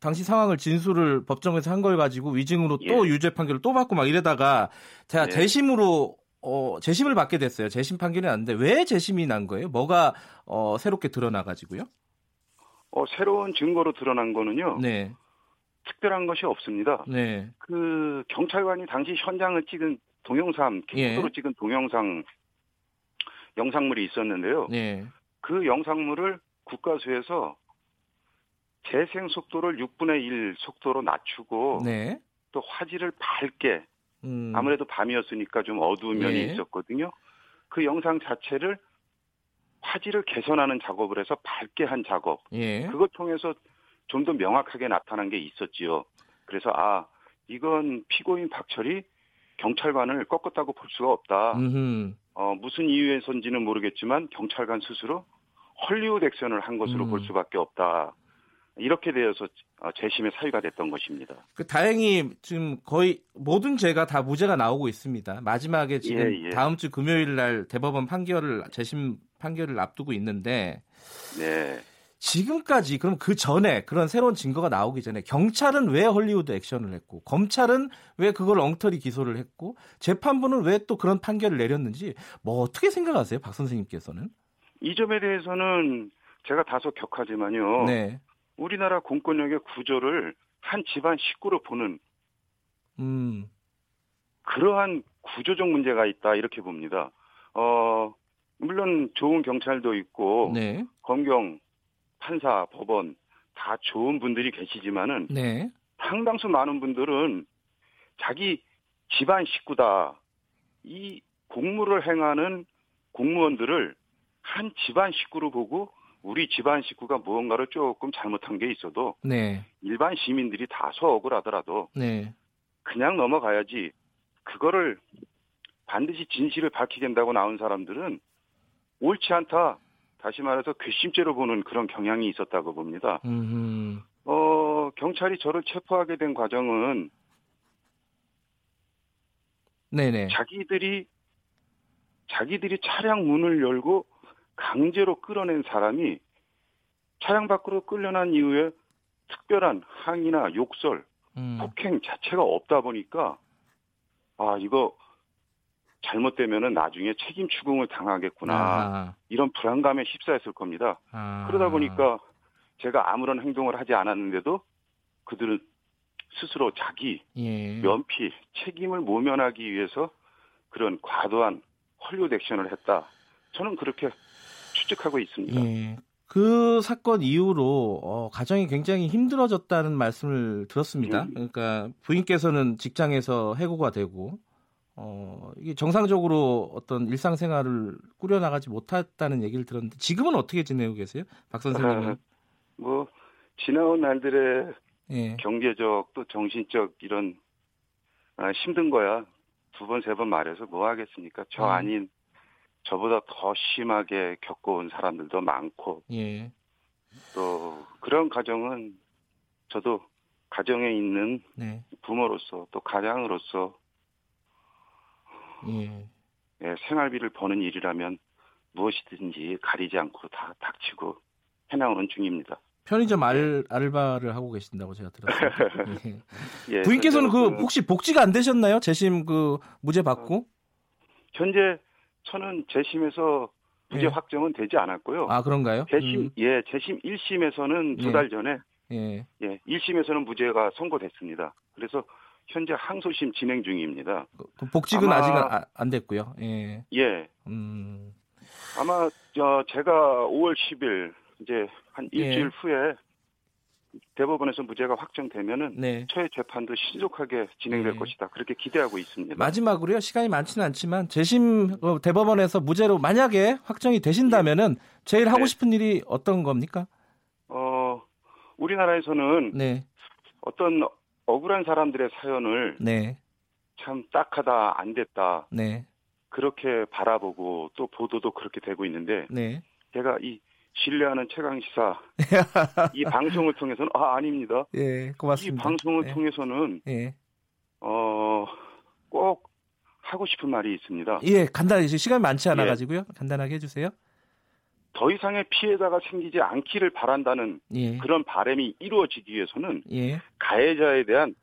당시 상황을 진술을 법정에서 한 걸 가지고 위증으로 예. 또 유죄 판결을 또 받고 막 이러다가 제가 예. 재심으로 어, 재심을 받게 됐어요. 재심 판결이 났는데 왜 재심이 난 거예요? 뭐가 어, 새롭게 드러나 가지고요? 어, 새로운 증거로 드러난 거는요. 네. 특별한 것이 없습니다. 네. 그 경찰관이 당시 현장을 찍은 동영상, 킥보드로 예. 찍은 동영상 영상물이 있었는데요. 네. 그 영상물을 국가수에서 재생 속도를 6분의 1 속도로 낮추고 네. 또 화질을 밝게 음. 아무래도 밤이었으니까 좀 어두운 면이 네. 있었거든요. 그 영상 자체를 화질을 개선하는 작업을 해서 밝게 한 작업. 예. 그걸 통해서 좀 더 명확하게 나타난 게 있었지요. 그래서 아 이건 피고인 박철이 경찰관을 꺾었다고 볼 수가 없다. 어, 무슨 이유에선지는 모르겠지만 경찰관 스스로 헐리우드 액션을 한 것으로 음. 볼 수밖에 없다. 이렇게 되어서 어, 재심의 사유가 됐던 것입니다. 그 다행히 지금 거의 모든 죄가 다 무죄가 나오고 있습니다. 마지막에 지금 예, 예. 다음 주 금요일 날 대법원 판결을 재심 판결을 앞두고 있는데 네. 지금까지 그럼 그 전에 그런 새로운 증거가 나오기 전에 경찰은 왜 헐리우드 액션을 했고 검찰은 왜 그걸 엉터리 기소를 했고 재판부는 왜 또 그런 판결을 내렸는지 뭐 어떻게 생각하세요, 박 선생님께서는? 이 점에 대해서는 제가 다소 격하지만요. 네. 우리나라 공권력의 구조를 한 집안 식구로 보는 음. 그러한 구조적 문제가 있다 이렇게 봅니다. 어 물론 좋은 경찰도 있고 네. 검경, 판사, 법원 다 좋은 분들이 계시지만은 네. 상당수 많은 분들은 자기 집안 식구다 이 공무를 행하는 공무원들을 한 집안 식구로 보고 우리 집안 식구가 무언가를 조금 잘못한 게 있어도 네. 일반 시민들이 다소 억울하더라도 네. 그냥 넘어가야지 그거를 반드시 진실을 밝히게 된다고 나온 사람들은 옳지 않다. 다시 말해서 괘씸죄로 보는 그런 경향이 있었다고 봅니다. 음흠. 어, 경찰이 저를 체포하게 된 과정은 네네. 자기들이 자기들이 차량 문을 열고 강제로 끌어낸 사람이 차량 밖으로 끌려난 이후에 특별한 항의나 욕설, 음. 폭행 자체가 없다 보니까 아 이거 잘못되면은 나중에 책임 추궁을 당하겠구나 아. 이런 불안감에 휩싸였을 겁니다. 아. 그러다 보니까 제가 아무런 행동을 하지 않았는데도 그들은 스스로 자기 예. 면피 책임을 모면하기 위해서 그런 과도한 헐리우드 액션을 했다. 저는 그렇게 추측하고 있습니다. 예. 그 사건 이후로 어, 가정이 굉장히 힘들어졌다는 말씀을 들었습니다. 음. 그러니까 부인께서는 직장에서 해고가 되고 어, 이게 정상적으로 어떤 일상생활을 꾸려나가지 못했다는 얘기를 들었는데 지금은 어떻게 지내고 계세요? 박 선생님은? 아, 뭐 지나온 날들의 예. 경제적 또 정신적 이런 아, 힘든 거야 두 번 세 번 말해서 뭐 하겠습니까? 저 음. 아닌 저보다 더 심하게 겪어온 사람들도 많고 예. 또 그런 가정은 저도 가정에 있는 네. 부모로서 또 가장으로서 예. 예, 생활비를 버는 일이라면 무엇이든지 가리지 않고 다 닥치고 해나오는 중입니다. 편의점 알, 알바를 하고 계신다고 제가 들었어요. 예. [LAUGHS] 예, 부인께서는 그 혹시 복지가 안 되셨나요? 재심 그 무죄 받고? 현재 저는 재심에서 무죄 예. 확정은 되지 않았고요. 아 그런가요? 재심 음. 예 재심 1심에서는 두달 예. 전에 예. 예 1심에서는 무죄가 선고됐습니다. 그래서 현재 항소심 진행 중입니다. 그 복직은 아직 안, 안 됐고요. 예. 예. 음. 아마 저 제가 5월 10일 이제 한 일주일 예. 후에 대법원에서 무죄가 확정되면은 네. 처의 재판도 신속하게 진행될 네. 것이다. 그렇게 기대하고 있습니다. 마지막으로요. 시간이 많지는 않지만 재심 어, 대법원에서 무죄로 만약에 확정이 되신다면은 제일 하고 네. 싶은 일이 어떤 겁니까? 어, 우리나라에서는 네. 어떤 억울한 사람들의 사연을 네. 참 딱하다 안 됐다. 네. 그렇게 바라보고 또 보도도 그렇게 되고 있는데 제가 이 신뢰하는 최강 시사 [LAUGHS] 이 방송을 통해서는 아 아닙니다. 예, 고맙습니다. 이 방송을 예. 통해서는 예. 어꼭 하고 싶은 말이 있습니다. 예, 간단히 시간이 많지 않아 가지고요. 예. 간단하게 해주세요. 더 이상의 피해자가 생기지 않기를 바란다는 예. 그런 바람이 이루어지기 위해서는 예. 가해자에 대한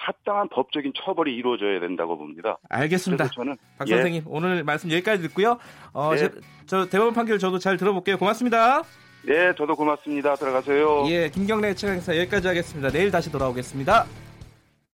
합당한 법적인 처벌이 이루어져야 된다고 봅니다. 알겠습니다. 저는 박 예. 선생님 오늘 말씀 여기까지 듣고요. 어, 네. 제, 저 대법원 판결 저도 잘 들어볼게요. 고맙습니다. 네, 저도 고맙습니다. 들어가세요. 예, 김경래 최강사 여기까지 하겠습니다. 내일 다시 돌아오겠습니다.